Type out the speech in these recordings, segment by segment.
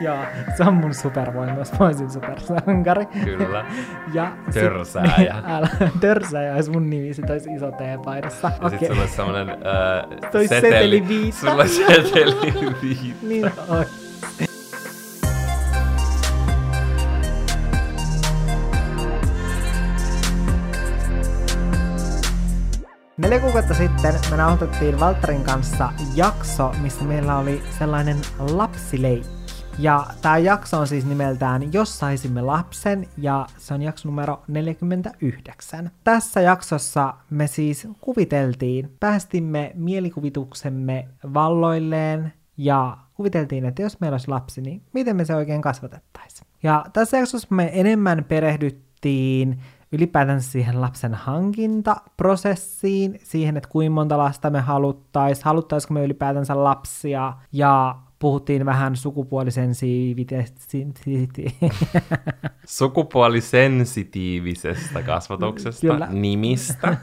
Joo, se on mun supervoimaus, mä olisin supersankari. Kyllä. Ja Törsääjä. Sit, älä, törsääjä olisi mun nimi, sit olisi iso T-paidassa. Ja sit sulla olisi semmonen äh, Toi seteliviitta. Sulla olisi seteliviitta. niin on. Neljä kuukautta sitten me nauhoitettiin Valtterin kanssa jakso, missä meillä oli sellainen lapsileikki. Ja tämä jakso on siis nimeltään Jos saisimme lapsen, ja se on jakso numero 49. Tässä jaksossa me siis kuviteltiin, päästimme mielikuvituksemme valloilleen, ja kuviteltiin, että jos meillä olisi lapsi, niin miten me se oikein kasvatettaisiin. Ja tässä jaksossa me enemmän perehdyttiin ylipäätään siihen lapsen hankintaprosessiin, siihen, että kuinka monta lasta me haluttaisiin, haluttaisiko me ylipäätänsä lapsia, ja puhuttiin vähän. Sukupuolisensitiivisestä kasvatuksesta, Kyllä. nimistä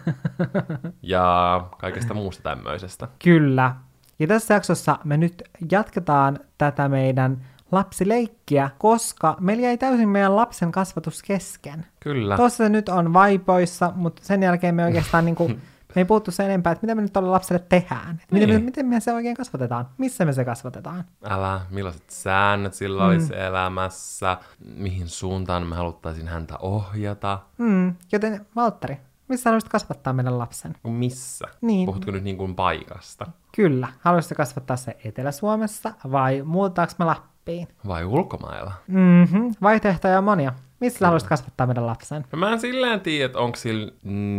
ja kaikesta muusta tämmöisestä. Kyllä. Ja tässä jaksossa me nyt jatketaan tätä meidän lapsileikkiä, koska meillä jäi täysin meidän lapsen kasvatus kesken. Kyllä. Tuossa se nyt on vaipoissa, mutta sen jälkeen me oikeastaan niinku, me ei puhuttu sen enempää, että mitä me nyt tuolle lapselle tehdään. Että Miten, me, Niin. miten me se oikein kasvatetaan? Missä me se kasvatetaan? Älä, millaiset säännöt sillä mm. olisi elämässä, mihin suuntaan me haluttaisiin häntä ohjata, Mm, joten Valtteri, missä haluaisit kasvattaa meidän lapsen? Kun missä. Niin. Puhutko nyt niin kuin paikasta Kyllä. Haluaisitko kasvattaa se Etelä-Suomessa vai muuttaako me Lappiin? vai ulkomailla? Mhm, vaihtoehtoja on monia. Missä haluaisit kasvattaa meidän lapsen? No mä en silleen tiedä, että onko sillä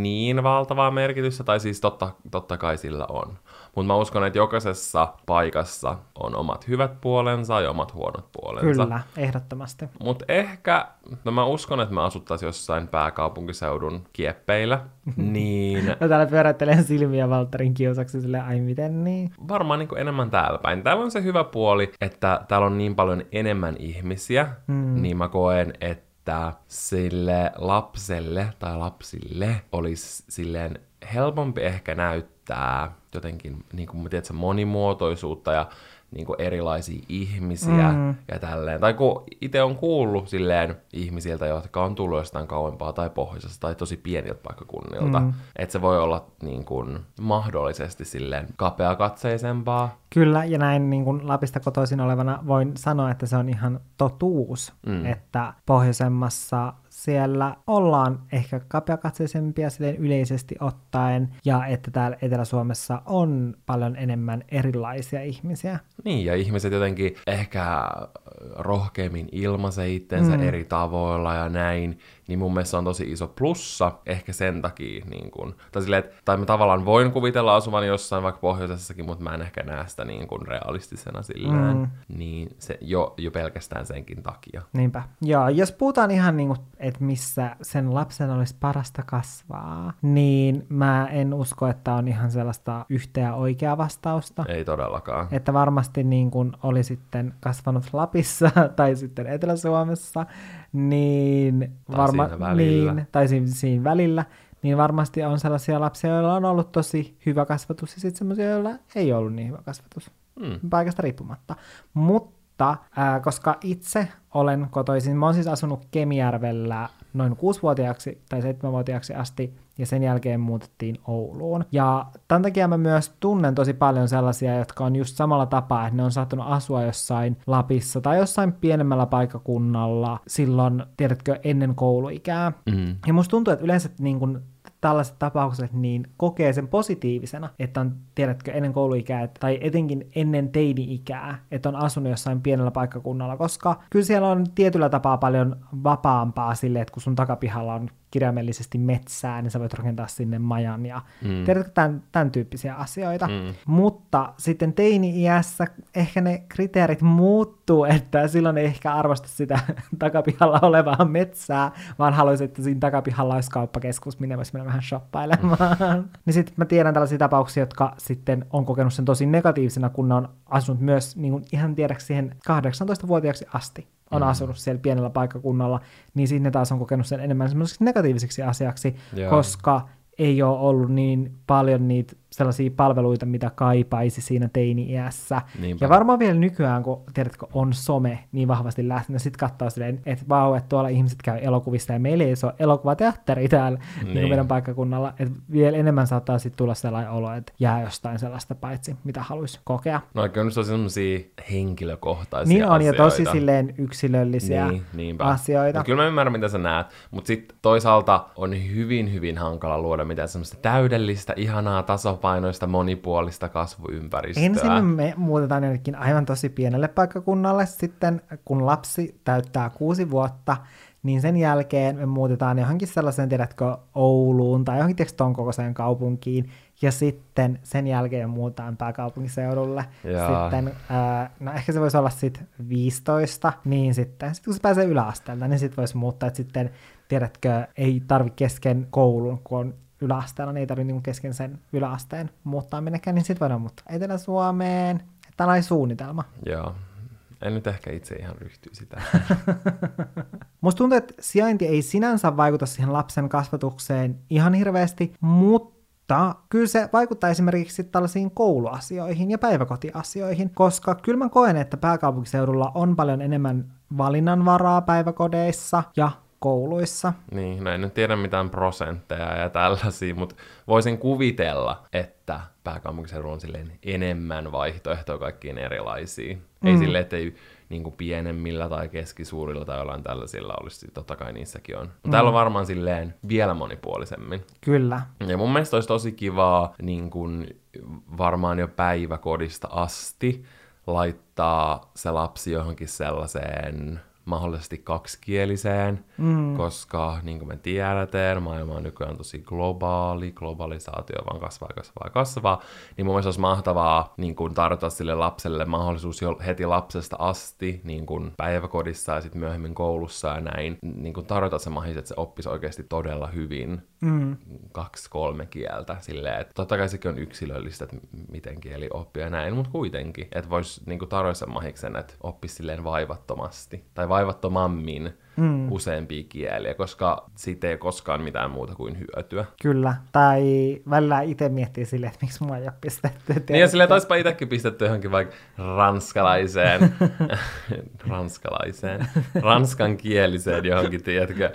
niin valtavaa merkitystä, tai siis totta, totta kai sillä on. Mutta mä uskon, että jokaisessa paikassa on omat hyvät puolensa ja omat huonot puolensa. Kyllä, ehdottomasti. Mutta ehkä, no mä uskon, että me asuttaisiin jossain pääkaupunkiseudun kieppeillä, niin No täällä pyöräyttelen silmiä Valtterin kiusaksi sille, ai miten niin? varmaan niin enemmän täällä päin. Täällä on se hyvä puoli, että täällä on niin paljon enemmän ihmisiä, mm. niin mä koen, että sille lapselle tai lapsille olisi silleen helpompi ehkä näyttää jotenkin niin kuin, tiedätkö, monimuotoisuutta ja niin kuin erilaisia ihmisiä mm. ja tälleen. Tai kun itse on kuullut silleen ihmisiltä, jotka on tullut jostain kauempaa tai pohjoisesta tai tosi pieniltä paikkakunnilta, mm. että se voi olla niin kuin, mahdollisesti silleen kapeakatseisempaa. Kyllä, ja näin niin kuin Lapista kotoisin olevana voin sanoa, että se on ihan totuus, mm. että pohjoisemmassa siellä ollaan ehkä kapeakatseisempia silleen yleisesti ottaen, ja että täällä Etelä-Suomessa on paljon enemmän erilaisia ihmisiä. Niin, ja ihmiset jotenkin ehkä rohkeammin ilmaise itsensä mm. eri tavoilla ja näin, niin mun mielestä on tosi iso plussa ehkä sen takia, niin kun, tai, silleen, että, tai mä tavallaan voin kuvitella asuvan jossain vaikka pohjoisessakin, mutta mä en ehkä näe sitä niin kuin realistisena silleen, mm. niin se jo, jo pelkästään senkin takia. Niinpä. Joo, jos puhutaan ihan niin kuin, että missä sen lapsen olisi parasta kasvaa, niin mä en usko, että on ihan sellaista yhtä ja oikeaa vastausta. Ei todellakaan. Että varmasti niin kuin oli sitten kasvanut Lapissa tai sitten Etelä-Suomessa, niin Tai siinä välillä. Niin, tai siinä, siinä välillä, niin varmasti on sellaisia lapsia, joilla on ollut tosi hyvä kasvatus ja sitten sellaisia, joilla ei ollut niin hyvä kasvatus. Mm. Paikasta riippumatta. Mutta ää, koska itse olen kotoisin, mä oon siis asunut Kemijärvellä noin 6-vuotiaaksi tai 7-vuotiaaksi asti, ja sen jälkeen muutettiin Ouluun. Ja tämän takia mä myös tunnen tosi paljon sellaisia, jotka on just samalla tapaa, että ne on saattanut asua jossain Lapissa tai jossain pienemmällä paikkakunnalla silloin, tiedätkö, ennen kouluikää. Mm. Ja musta tuntuu, että yleensä niin kun tällaiset tapaukset niin kokee sen positiivisena, että on, tiedätkö, ennen kouluikää tai etenkin ennen teini-ikää, että on asunut jossain pienellä paikkakunnalla, koska kyllä siellä on tietyllä tapaa paljon vapaampaa sille, että kun sun takapihalla on kirjaimellisesti metsää, niin sä voit rakentaa sinne majan ja mm. tiedätkö, tämän, tämän tyyppisiä asioita. Mm. Mutta sitten teini-iässä ehkä ne kriteerit muuttuu, että silloin ei ehkä arvosta sitä takapihalla olevaa metsää, vaan haluaisin, että siinä takapihalla olisi kauppakeskus, minne voisi mennä vähän shoppailemaan. niin sitten mä tiedän tällaisia tapauksia, jotka sitten on kokenut sen tosi negatiivisena, kun ne on asunut myös niin kuin ihan tiedäksi siihen 18-vuotiaaksi asti on mm. asunut siellä pienellä paikkakunnalla, niin sitten ne taas on kokenut sen enemmän semmoiseksi negatiiviseksi asiaksi, Joo. koska ei ole ollut niin paljon niitä sellaisia palveluita, mitä kaipaisi siinä teini-iässä. Niinpä. Ja varmaan vielä nykyään, kun tiedätkö, on some niin vahvasti läsnä, sitten katsoo silleen, että vau, että tuolla ihmiset käy elokuvista ja meillä ei ole elokuvateatteri täällä niin. Niin meidän paikkakunnalla. Että vielä enemmän saattaa sitten tulla sellainen olo, että jää jostain sellaista paitsi, mitä haluaisi kokea. No oikein on tosi semmosia henkilökohtaisia Niin on, ja tosi asioita. silleen yksilöllisiä Niin, niinpä. asioita. Mut kyllä mä ymmärrän, mitä sä näet, mutta sitten toisaalta on hyvin, hyvin hankala luoda mitään semmoista täydellistä, ihanaa, tasapainoista, monipuolista kasvuympäristöä. Ensin me muutetaan jonnekin aivan tosi pienelle paikkakunnalle, sitten kun lapsi täyttää kuusi vuotta, niin sen jälkeen me muutetaan johonkin sellaiseen, tiedätkö, Ouluun tai johonkin tiedätkö, ton kokoiseen kaupunkiin, ja sitten sen jälkeen me muutetaan pääkaupunkiseudulle. Jaa. Sitten, ää, no ehkä se voisi olla sitten 15, niin sitten, sit kun se pääsee yläasteelta, niin sitten voisi muuttaa, että sitten, tiedätkö, ei tarvi kesken koulun, kun on yläasteella, niin ei tarvitse niin kesken sen yläasteen muuttaa minnekään, niin sitten voidaan muuttaa Etelä-Suomeen. Tällainen suunnitelma. Joo. En nyt ehkä itse ihan ryhtyisi sitä. Musta tuntuu, että sijainti ei sinänsä vaikuta siihen lapsen kasvatukseen ihan hirveästi, mutta kyllä se vaikuttaa esimerkiksi tällaisiin kouluasioihin ja päiväkotiasioihin, koska kyllä mä koen, että pääkaupunkiseudulla on paljon enemmän valinnanvaraa päiväkodeissa ja kouluissa. niin, no en nyt tiedä mitään prosentteja ja tällaisia, mutta voisin kuvitella, että pääkaupunkiseudulla on silleen enemmän vaihtoehtoja kaikkiin erilaisia. Mm. Ei silleen, että ei niin kuin pienemmillä tai keskisuurilla tai jollain tällaisilla olisi, totta kai niissäkin on. Mutta mm. täällä on varmaan silleen vielä monipuolisemmin. Kyllä. Ja mun mielestä olisi tosi kivaa niin kun varmaan jo päiväkodista asti laittaa se lapsi johonkin sellaiseen mahdollisesti kaksikieliseen, mm. koska niin kuin me tiedetään, maailma on nykyään tosi globaali, globalisaatio vaan kasvaa, kasvaa kasvaa, niin mun mielestä olisi mahtavaa niin kuin tarjota sille lapselle mahdollisuus jo heti lapsesta asti niin kuin päiväkodissa ja sitten myöhemmin koulussa ja näin, niin kuin tarjota se mahdollisuus, että se oppisi oikeasti todella hyvin Mm. kaksi, kolme kieltä silleen, että totta kai sekin on yksilöllistä, että miten kieli oppii ja näin, mutta kuitenkin, että voisi niinku tarjota sen mahiksen, että oppisi silleen vaivattomasti tai vaivattomammin mm. useampia kieliä, koska siitä ei koskaan mitään muuta kuin hyötyä. Kyllä. Tai välillä itse miettii silleen, että miksi mua ei ole pistetty. Niin ja silleen taispa itsekin pistetty johonkin vaikka ranskalaiseen, ranskalaiseen, ranskankieliseen johonkin, tiedätkö,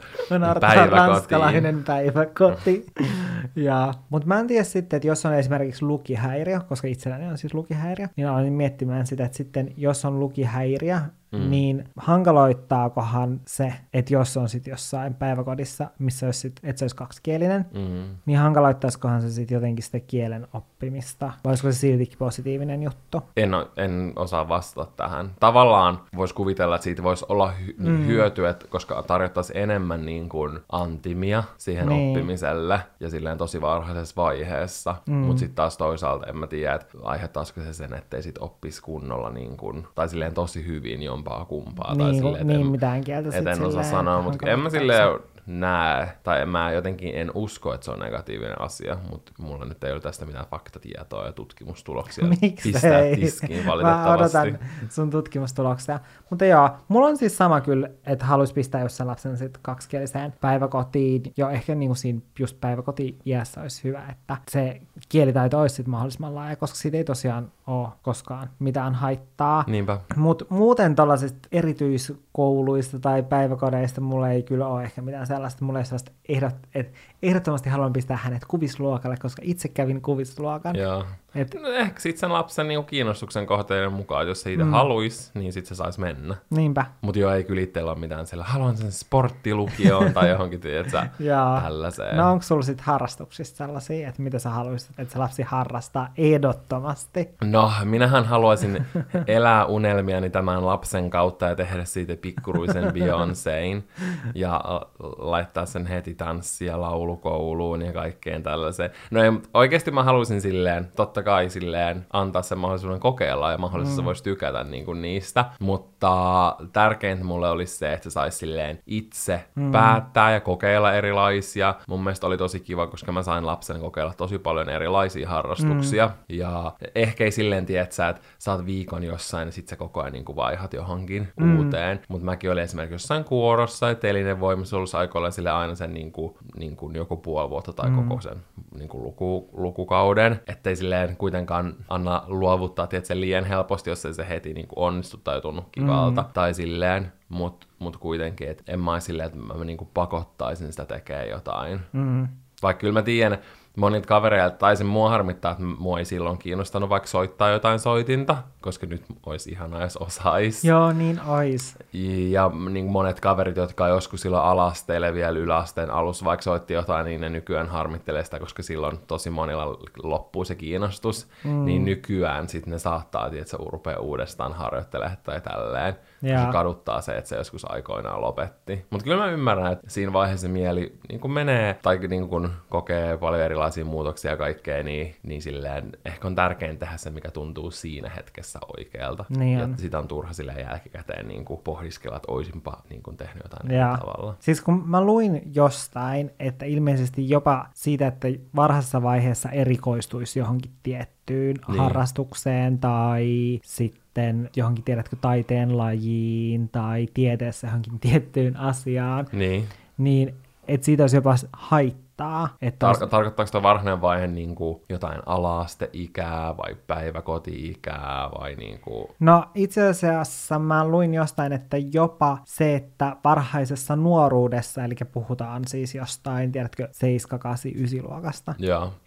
päiväkotiin. ranskalainen päiväkoti. ja, mutta mä en tiedä sitten, että jos on esimerkiksi lukihäiriö, koska itselläni on siis lukihäiriö, niin aloin miettimään sitä, että sitten jos on lukihäiriö, mm. niin hankaloittaakohan se, että jos on sitten jossain päiväkodissa, missä olisi sit, että se olisi kaksikielinen, Mm. niin hankaloittaisikohan se sitten jotenkin sitä kielen oppimista? Vai olisiko se siltikin positiivinen juttu? En, en osaa vastata tähän. Tavallaan voisi kuvitella, että siitä voisi olla hy- mm. hyötyä, että koska tarjottaisiin enemmän niin kuin antimia siihen Niin. niin. oppimiselle ja silleen tosi varhaisessa vaiheessa. Mm. Mutta sitten taas toisaalta en mä tiedä, että aiheuttaisiko se sen, ettei sit oppisi kunnolla niin kuin, tai silleen tosi hyvin jompaa kumpaa. tai Niin, silleen, et niin en- mitään kieltä et en osaa silleen sanoa, mutta en mä silleen näe, tai en mä jotenkin en usko, että se on negatiivinen asia, mutta mulla nyt ei ole tästä mitään faktatietoa ja tutkimustuloksia Miksi pistää ei? tiskiin Mä valitettavasti. odotan sun tutkimustuloksia. Mutta joo, mulla on siis sama kyllä, että haluaisi pistää jossain lapsen sit kaksikieliseen päiväkotiin. Jo ehkä niinku siinä just päiväkoti-iässä olisi hyvä, että se kielitaito olisi sit mahdollisimman laaja, koska siitä ei tosiaan ole koskaan mitään haittaa. Niinpä. Mutta muuten tällaisista erityiskouluista tai päiväkodeista mulla ei kyllä ole ehkä mitään sellaista. Mulla ei sellaista ehdot, että ehdottomasti haluan pistää hänet kuvisluokalle, koska itse kävin kuvisluokan. Joo. Et, No ehkä sitten sen lapsen niinku kiinnostuksen kohteiden mukaan, jos se itse Mm. haluaisi, niin sitten se saisi mennä. niinpä. Mutta joo, ei kyllä itsellä ole mitään siellä, haluan sen sporttilukioon tai johonkin, tiedätkö, tällaiseen. No onko sulla sitten harrastuksista sellaisia, että mitä sä haluaisit, että se lapsi harrastaa ehdottomasti? No, minähän haluaisin elää unelmiani tämän lapsen kautta ja tehdä siitä pikkuruisen Beyoncéin ja laittaa sen heti tanssi- ja laulukouluun ja kaikkeen tällaiseen. No ei, oikeasti mä haluaisin silleen, totta kai silleen antaa sen mahdollisuuden kokeilla ja mahdollisesti mm. voisi tykätä niin kuin niistä, mutta tärkeintä mulle olisi se, että se saisi silleen itse mm. päättää ja kokeilla erilaisia. Mun mielestä oli tosi kiva, koska mä sain lapsen kokeilla tosi paljon erilaisia harrastuksia mm. ja ehkä ei silleen tiedä, että sä, oot viikon jossain ja sit sä koko ajan niin kuin vaihat johonkin mm. uuteen, mutta mäkin olin esimerkiksi jossain kuorossa ja telinen voimassa ollut paikoilla sille aina sen niin kuin, niin kuin joku puoli vuotta tai mm. koko sen niin kuin luku, lukukauden, ettei silleen kuitenkaan anna luovuttaa tietysti, liian helposti, jos ei se heti niin kuin onnistu tai tunnu kivalta, mm. tai silleen, mutta mut kuitenkin, että en mä silleen, että mä niin kuin pakottaisin sitä tekemään jotain. Mm. Vaikka kyllä mä tiedän, monilta kavereilta, tai se mua harmittaa, että mua ei silloin kiinnostanut vaikka soittaa jotain soitinta, koska nyt olisi ihanaa, jos osais. Joo, niin ois. Ja niin monet kaverit, jotka joskus silloin alasteille vielä yläasteen alussa, vaikka soitti jotain, niin ne nykyään harmittelee sitä, koska silloin tosi monilla loppuu se kiinnostus, mm. niin nykyään sitten ne saattaa, että se rupeaa uudestaan harjoittelemaan tai tälleen. Ja. Se kaduttaa se, että se joskus aikoinaan lopetti. Mutta kyllä mä ymmärrän, että siinä vaiheessa mieli niin kun menee, tai niin kun kokee paljon erilaisia muutoksia ja kaikkea, niin, niin silleen ehkä on tärkein tehdä se, mikä tuntuu siinä hetkessä oikealta. Niin ja sitä on turha silleen jälkikäteen niin pohdiskella, että olisinpa niin kuin tehnyt jotain ja. tavalla. Siis kun mä luin jostain, että ilmeisesti jopa siitä, että varhaisessa vaiheessa erikoistuisi johonkin tiettyyn niin. harrastukseen tai sitten sitten johonkin, tiedätkö, taiteen lajiin tai tieteessä johonkin tiettyyn asiaan, niin, niin että siitä olisi jopa haittaa tarkoittaa. Että Tar- tarkoittaako tuo varhainen vaihe niin kuin jotain alasteikää vai päiväkoti-ikää vai niin kuin... No itse asiassa mä luin jostain, että jopa se, että varhaisessa nuoruudessa, eli puhutaan siis jostain, tiedätkö, 7, 8, 9 luokasta,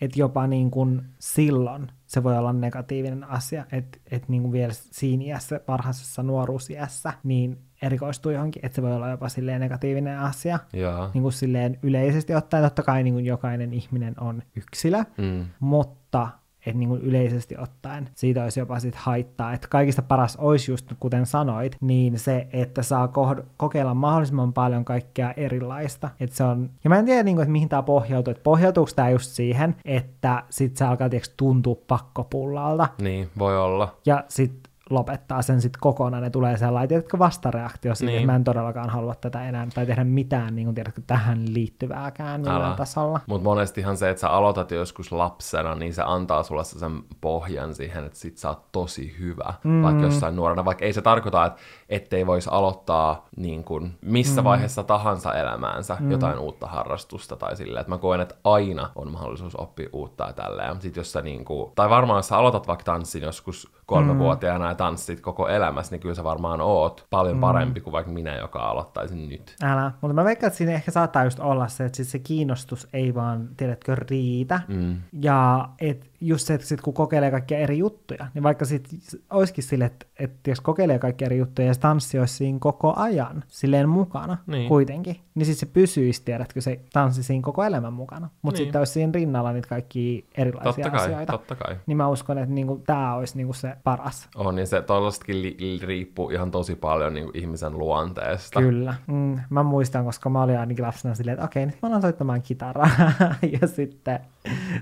että jopa niin kuin silloin se voi olla negatiivinen asia, että et niin kuin vielä siinä iässä, varhaisessa nuoruusiässä, niin erikoistuu johonkin, että se voi olla jopa silleen negatiivinen asia. Jaa. Niin kuin silleen yleisesti ottaen, totta kai niin kuin jokainen ihminen on yksilö, mm. mutta että niin kuin yleisesti ottaen siitä olisi jopa sit haittaa. Että kaikista paras olisi just, kuten sanoit, niin se, että saa kohd- kokeilla mahdollisimman paljon kaikkea erilaista. Että se on, ja mä en tiedä, niin kuin, että mihin tämä pohjautuu. Että pohjautuuko tämä just siihen, että sit se alkaa tiiäks, tuntua pakkopullalta. Niin, voi olla. Ja sitten lopettaa sen sitten kokonaan, ne tulee sellainen, tiedätkö, vastareaktio siihen, niin. että mä en todellakaan halua tätä enää, tai tehdä mitään, niin kuin, tiedätkö, tähän liittyvääkään millään tasolla. Mutta monestihan se, että sä aloitat joskus lapsena, niin se antaa sulle sen pohjan siihen, että sit sä oot tosi hyvä, mm. vaikka jossain nuorena, vaikka ei se tarkoita, että ettei voisi aloittaa niin kuin, missä mm. vaiheessa tahansa elämäänsä mm. jotain uutta harrastusta tai silleen, että mä koen, että aina on mahdollisuus oppia uutta ja tälleen. Sitten jos sä niin kuin, tai varmaan jos sä aloitat vaikka tanssin joskus kolmevuotiaana mm. ja tanssit koko elämässä, niin kyllä sä varmaan oot paljon mm. parempi kuin vaikka minä, joka aloittaisin nyt. Älä, mutta mä veikkaan, että siinä ehkä saattaa just olla se, että sit se kiinnostus ei vaan, tiedätkö, riitä. Mm. Ja et just se, että sit kun kokeilee kaikkia eri juttuja, niin vaikka sit olisikin sille, että, että jos kokeilee kaikkia eri juttuja ja se tanssi olisi siinä koko ajan silleen mukana niin. kuitenkin, niin sitten se pysyisi, tiedätkö, se tanssi siinä koko elämän mukana. Mutta niin. sitten olisi siinä rinnalla niitä kaikki erilaisia totta kai, asioita. Totta kai. Niin mä uskon, että niinku, tämä olisi niinku se paras. On, niin se tollastakin li- riippuu ihan tosi paljon niinku ihmisen luonteesta. Kyllä. Mm, mä muistan, koska mä olin ainakin lapsena silleen, että okei, nyt mä alan soittamaan kitaraa. ja sitten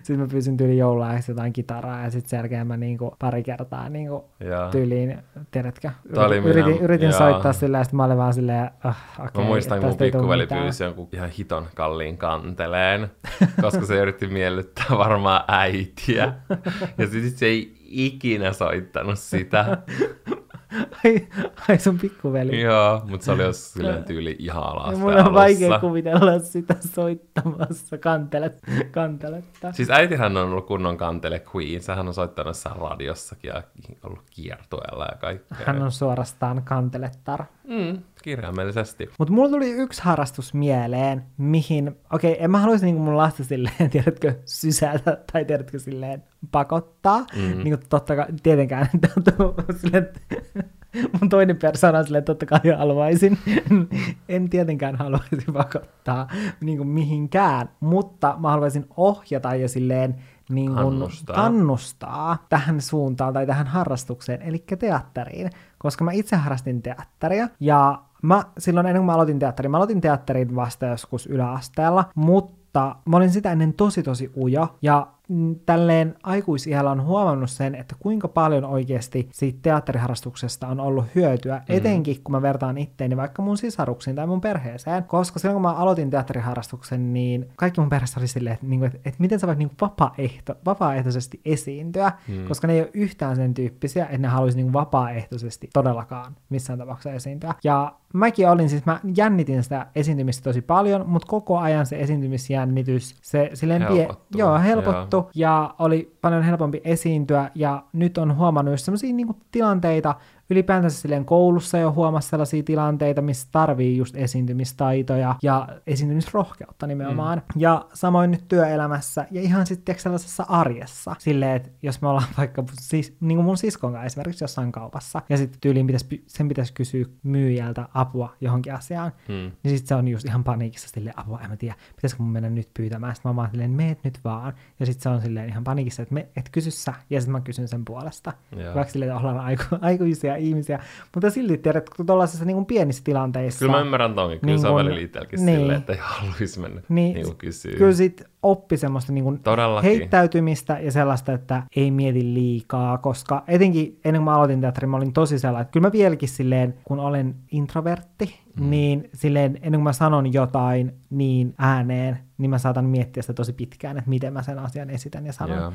sit mä pyysin tyyli joululahjaksi jotain kitaraa ja sitten sen jälkeen mä niinku pari kertaa niinku tyyliin, tiedätkö, yritin, yritin, yritin soittaa sillä ja sitten mä olin vaan silleen, oh, okei. Okay, mä muistan, kun mun pikkuveli pyysi jonkun ihan hiton kalliin kanteleen, koska se yritti miellyttää varmaan äitiä. Ja sitten se ei ikinä soittanut sitä. ai, ai sun pikkuveli. Joo, mutta se oli jos silleen tyyli ihan alas Mulla on alussa. vaikea kuvitella sitä soittamassa kantelet, kanteletta. Siis äitihän on ollut kunnon kantele queen. Sehän on soittanut jossain radiossakin ja ollut kiertueella ja kaikkea. Hän on suorastaan kantelettar. Mm, kirjaimellisesti. Mutta mulla tuli yksi harrastus mieleen, mihin, okei, okay, en mä haluaisi niinku mun lasta silleen, tiedätkö, sysätä tai tiedätkö silleen pakottaa. Mm-hmm. Niin kuin totta kai, tietenkään, silleen, mun toinen persona on silleen, totta kai haluaisin. en tietenkään haluaisi pakottaa niin kuin mihinkään, mutta mä haluaisin ohjata ja silleen niin kuin kannustaa. kannustaa tähän suuntaan tai tähän harrastukseen, eli teatteriin, koska mä itse harrastin teatteria ja mä silloin ennen kuin mä aloitin teatterin, mä aloitin teatterin vasta joskus yläasteella, mutta mä olin sitä ennen tosi tosi ujo ja tälleen aikuisiällä on huomannut sen, että kuinka paljon oikeasti siitä teatteriharrastuksesta on ollut hyötyä, mm. etenkin kun mä vertaan itteeni vaikka mun sisaruksiin tai mun perheeseen, koska silloin kun mä aloitin teatteriharrastuksen, niin kaikki mun perheessä oli silleen, että, niin että, että miten sä voit niin vapaaehto, vapaaehtoisesti esiintyä, mm. koska ne ei ole yhtään sen tyyppisiä, että ne haluaisi niin vapaaehtoisesti todellakaan missään tapauksessa esiintyä. Ja mäkin olin siis, mä jännitin sitä esiintymistä tosi paljon, mutta koko ajan se esiintymisjännitys, se silleen Helpottu. joo, helpottu joo. ja oli paljon helpompi esiintyä ja nyt on huomannut just sellaisia niin tilanteita, ylipäätänsä silleen koulussa jo huomasi sellaisia tilanteita, missä tarvii just esiintymistaitoja ja esiintymisrohkeutta nimenomaan. Mm. Ja samoin nyt työelämässä ja ihan sitten sellaisessa arjessa. Silleen, että jos me ollaan vaikka siis, niin kuin mun siskon kanssa esimerkiksi jossain kaupassa ja sitten tyyliin pitäisi, sen pitäisi kysyä myyjältä apua johonkin asiaan, mm. niin sitten se on just ihan paniikissa silleen apua, en mä tiedä, pitäisikö mun mennä nyt pyytämään. Sitten mä vaan silleen, meet nyt vaan. Ja sitten se on silleen ihan paniikissa, että me, et kysy sä, ja sitten mä kysyn sen puolesta. Vaikka silleen, että ollaan aiku, aikuisia ihmisiä ihmisiä, mutta silti tiedät, kun tuollaisissa niin pienissä tilanteissa... Kyllä mä ymmärrän tonkin, kyllä niin se on välillä niin, silleen, että ei haluaisi mennä niin, niin kysyä. Kyllä sit oppi semmoista niin kuin heittäytymistä ja sellaista, että ei mieti liikaa, koska etenkin ennen kuin mä aloitin teatterin, mä olin tosi sellainen, että kyllä mä vieläkin silleen, kun olen introvertti, mm. niin silleen ennen kuin mä sanon jotain niin ääneen, niin mä saatan miettiä sitä tosi pitkään, että miten mä sen asian esitän ja sanon. Yeah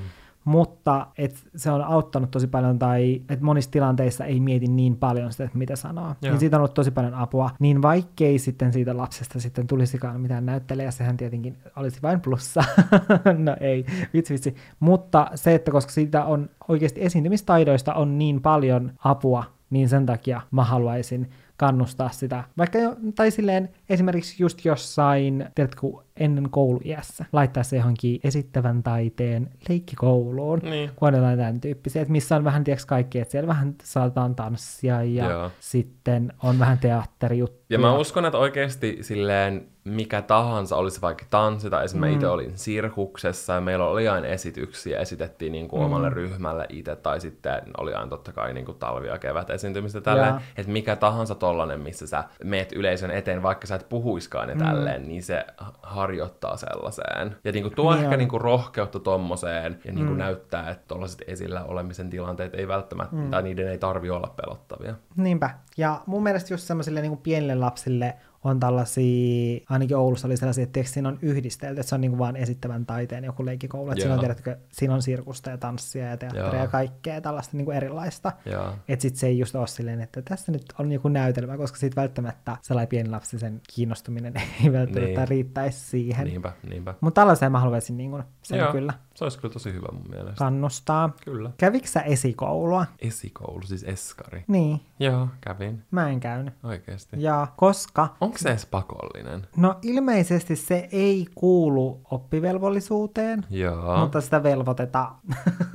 mutta et se on auttanut tosi paljon, tai että monissa tilanteissa ei mieti niin paljon sitä, että mitä sanoo. Joo. Niin siitä on ollut tosi paljon apua. Niin vaikkei sitten siitä lapsesta sitten tulisikaan mitään näyttelijä, sehän tietenkin olisi vain plussa. no ei, vitsi vitsi. Mutta se, että koska siitä on oikeasti esiintymistaidoista on niin paljon apua, niin sen takia mä haluaisin kannustaa sitä. Vaikka jo, tai silleen esimerkiksi just jossain, tiedätkö, ennen kouluiässä, laittaa se johonkin esittävän taiteen leikkikouluun, niin. kun on jotain tämän tyyppisiä, että missä on vähän, tiedätkö, kaikki, että siellä vähän saataan tanssia ja Joo. sitten on vähän teatterijuttuja. Ja mä uskon, että oikeasti silleen mikä tahansa, olisi vaikka tanssi, tai esimerkiksi mm. itse olin sirkuksessa, ja meillä oli aina esityksiä, esitettiin niin kuin mm. omalle ryhmälle itse, tai sitten oli aina totta kai niin kuin talvi- ja kevät esiintymistä tälleen, että mikä tahansa tollanen, missä sä meet yleisön eteen, vaikka sä et puhuiskaan ja mm. tälleen, niin se harjoittaa sellaiseen. Ja niin kuin tuo niin ehkä niin kuin rohkeutta tommoseen, ja niin kuin mm. näyttää, että tollaiset esillä olemisen tilanteet ei välttämättä, mm. tai niiden ei tarvi olla pelottavia. Niinpä. Ja mun mielestä just semmoisille niin pienille lapsille on tällaisia, ainakin Oulussa oli sellaisia, että siinä on yhdistelty, että se on niin kuin vaan esittävän taiteen joku leikkikoulu, että siinä on, tiedätkö, siinä on sirkusta ja tanssia ja teatteria ja kaikkea tällaista niin kuin erilaista. Että sitten se ei just ole silleen, että tässä nyt on joku näytelmä, koska siitä välttämättä sellainen pieni lapsi sen kiinnostuminen ei välttämättä niin. riittäisi siihen. Niinpä, niinpä. Mutta tällaiseen mä haluaisin niin kuin, sen Joo. kyllä. Se olisi kyllä tosi hyvä mun mielestä. Kannustaa. Kyllä. Kävikö sä esikoulua? Esikoulu, siis eskari. Niin. Joo, kävin. Mä en käynyt. Oikeesti. Ja koska... Onko se edes pakollinen? No ilmeisesti se ei kuulu oppivelvollisuuteen, Joo. mutta sitä velvoitetaan.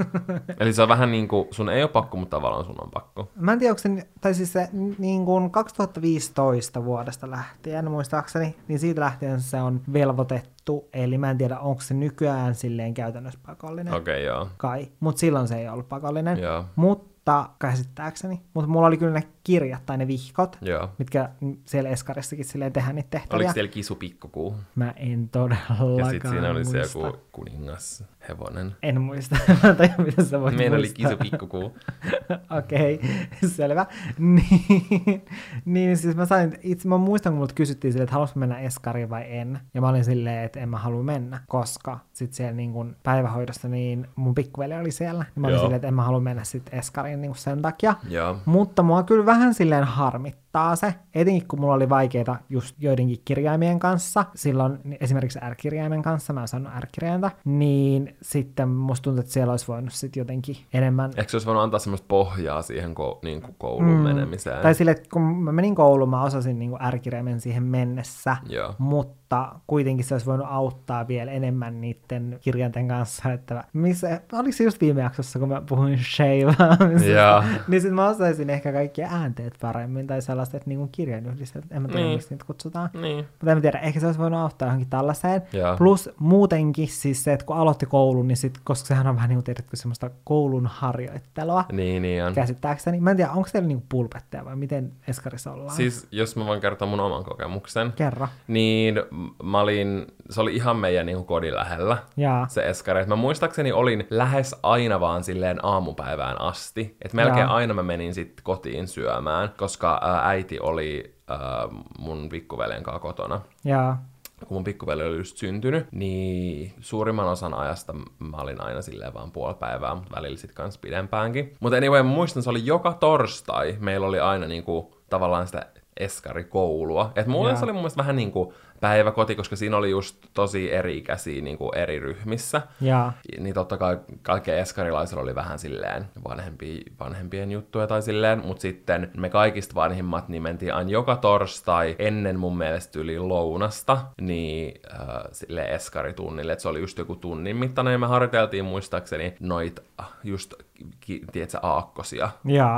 Eli se on vähän niin kuin, sun ei ole pakko, mutta tavallaan sun on pakko. Mä en tiedä, onko se, tai siis se niin kuin 2015 vuodesta lähtien, muistaakseni, niin siitä lähtien se on velvoitettu, eli mä en tiedä, onko se nykyään silleen käytännössä pakollinen. Okei, okay, joo. Kai, mutta silloin se ei ollut pakollinen. Joo. Mutta käsittääkseni, mutta mulla oli kyllä ne kirjat tai ne vihkot, Joo. mitkä siellä Eskarissakin silleen tehdään niitä tehtäviä. Oliko siellä kisu pikkukuu? Mä en todellakaan Ja sitten siinä oli se joku kuningas hevonen. En muista. Mä en tiedä, mitä sä voit Meillä oli kisu pikkukuu. Okei, okay, selvä. niin, niin, siis mä sain, itse mä muistan, kun multa kysyttiin silleen, että haluaisin mennä Eskariin vai en. Ja mä olin silleen, että en mä halua mennä, koska sitten siellä niin kun päivähoidossa, niin mun pikkuveli oli siellä. Niin mä olin Joo. silleen, että en mä halua mennä sitten Eskariin niin sen takia. Joo. Mutta mua kyllä vähän silleen harmittaa se, etenkin kun mulla oli vaikeita just joidenkin kirjaimien kanssa, silloin esimerkiksi R-kirjaimen kanssa, mä en saanut R-kirjainta, niin sitten musta tuntuu, että siellä olisi voinut sitten jotenkin enemmän... Eikö se olisi voinut antaa semmoista pohjaa siihen ko- niin kuin kouluun mm. menemiseen? Tai sille, että kun mä menin kouluun, mä osasin niin R-kirjaimen siihen mennessä, Joo. mutta kuitenkin se olisi voinut auttaa vielä enemmän niiden kirjainten kanssa, että missä, oliko se just viime jaksossa, kun mä puhuin sheivaamisesta, niin sitten mä osaisin ehkä kaikki äänteet paremmin tai sellaista, että niin kirjan yhdistet, en mä tiedä, niin. miksi niitä kutsutaan. Niin. Mutta en mä tiedä, ehkä se olisi voinut auttaa johonkin tällaiseen. Ja. Plus muutenkin siis se, että kun aloitti koulun, niin sit, koska sehän on vähän niin kuin tiedätkö, semmoista koulun harjoittelua. Niin, niin on. Käsittääkseni. Mä en tiedä, onko teillä niin pulpetteja vai miten Eskarissa ollaan? Siis jos mä voin kertoa mun oman kokemuksen. Kerro. Niin mä olin, se oli ihan meidän niin kuin kodin lähellä, ja. se Eskari. Mä muistaakseni olin lähes aina vaan silleen aamupäivään asti. Että melkein ja. aina mä menin sitten kotiin syömään, koska ää, äiti oli ää, mun pikkuveljen kanssa kotona. Ja kun mun pikkuveli oli just syntynyt, niin suurimman osan ajasta mä olin aina silleen vaan puoli päivää, mutta välillä sit kans pidempäänkin. Mutta anyway, mä muistan, se oli joka torstai, meillä oli aina niinku tavallaan sitä eskarikoulua. Et mulle se oli mun mielestä vähän niin kuin päiväkoti, koska siinä oli just tosi eri-ikäisiä niin kuin eri ryhmissä. Ja, Niin totta kai kaikkien eskarilaisilla oli vähän silleen vanhempi, vanhempien juttuja tai silleen, mutta sitten me kaikista vanhimmat niin mentiin aina joka torstai ennen mun mielestä yli lounasta, niin äh, sille eskaritunnille, että se oli just joku tunnin mittainen ja me harjoiteltiin muistaakseni noit äh, just, tiedätkö, aakkosia.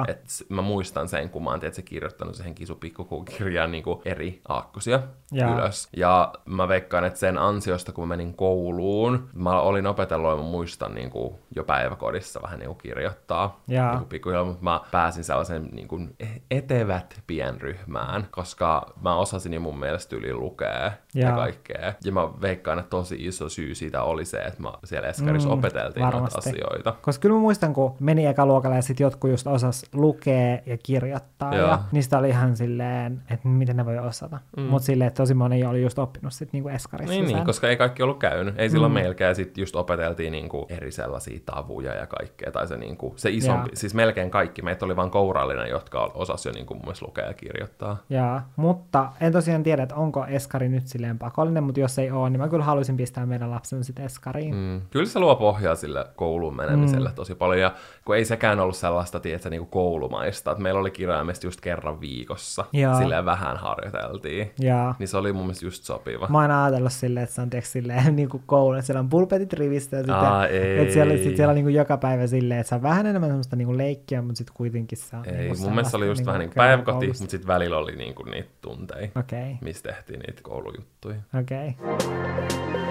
Et mä muistan sen, kun mä oon tiedätkö, kirjoittanut siihen kisupikkukirjaan niin eri aakkosia Jaa. ylös. Ja mä veikkaan, että sen ansiosta, kun mä menin kouluun, mä olin opetellut ja mä muistan niin kuin, jo päiväkodissa vähän niin kuin kirjoittaa Jaa. niin kuin pikkuhiljaa, mutta mä pääsin sellaisen niin kuin, e- etevät pienryhmään, koska mä osasin jo mun mielestä yli lukea ja kaikkea. Ja mä veikkaan, että tosi iso syy siitä oli se, että mä siellä Eskarissa Mm, opeteltiin noita varmasti. asioita. Koska kyllä mä muistan, kun meni ekaluokalle ja sitten jotkut just osas lukea ja kirjoittaa. Joo. Ja niistä oli ihan silleen, että miten ne voi osata. Mm. Mutta silleen, että tosi moni oli just oppinut sit niinku eskarissa Niin, niin, koska ei kaikki ollut käynyt. Ei silloin mm. meilläkään sit just opeteltiin niinku eri sellaisia tavuja ja kaikkea. Tai se, niinku, se isompi, Jaa. siis melkein kaikki. Meitä oli vain kourallinen, jotka osasi jo niinku mun mielestä lukea ja kirjoittaa. Jaa, mutta en tosiaan tiedä, että onko eskari nyt silleen pakollinen, mutta jos ei ole, niin mä kyllä haluaisin pistää meidän lapsen sitten eskariin. Mm. Kyllä se luo pohjaa sille kouluun menemiselle mm. tosi paljon. Ja kun ei sekään ollut sellaista, tiedätkö, niinku koulumaista. Että meillä oli kirjaimesti just kerran viikossa. Jaa. Silleen vähän harjoiteltiin. Jaa. Niin se oli mun mielestä just sopiva. Mä oon ajatellut silleen, että se on tiiäks, silleen niin kuin koulu, että siellä on pulpetit rivistä ja sitten, Aa, ei. että siellä, sit siellä on niin kuin joka päivä silleen, että se on vähän enemmän semmoista niin kuin leikkiä, mutta sitten kuitenkin se on Ei, niin mun mielestä se oli just vähän niin kuin päiväkoti, mutta sitten välillä oli niinku niitä tunteja, okay, missä tehtiin niitä koulujuttuja. okei. Okay.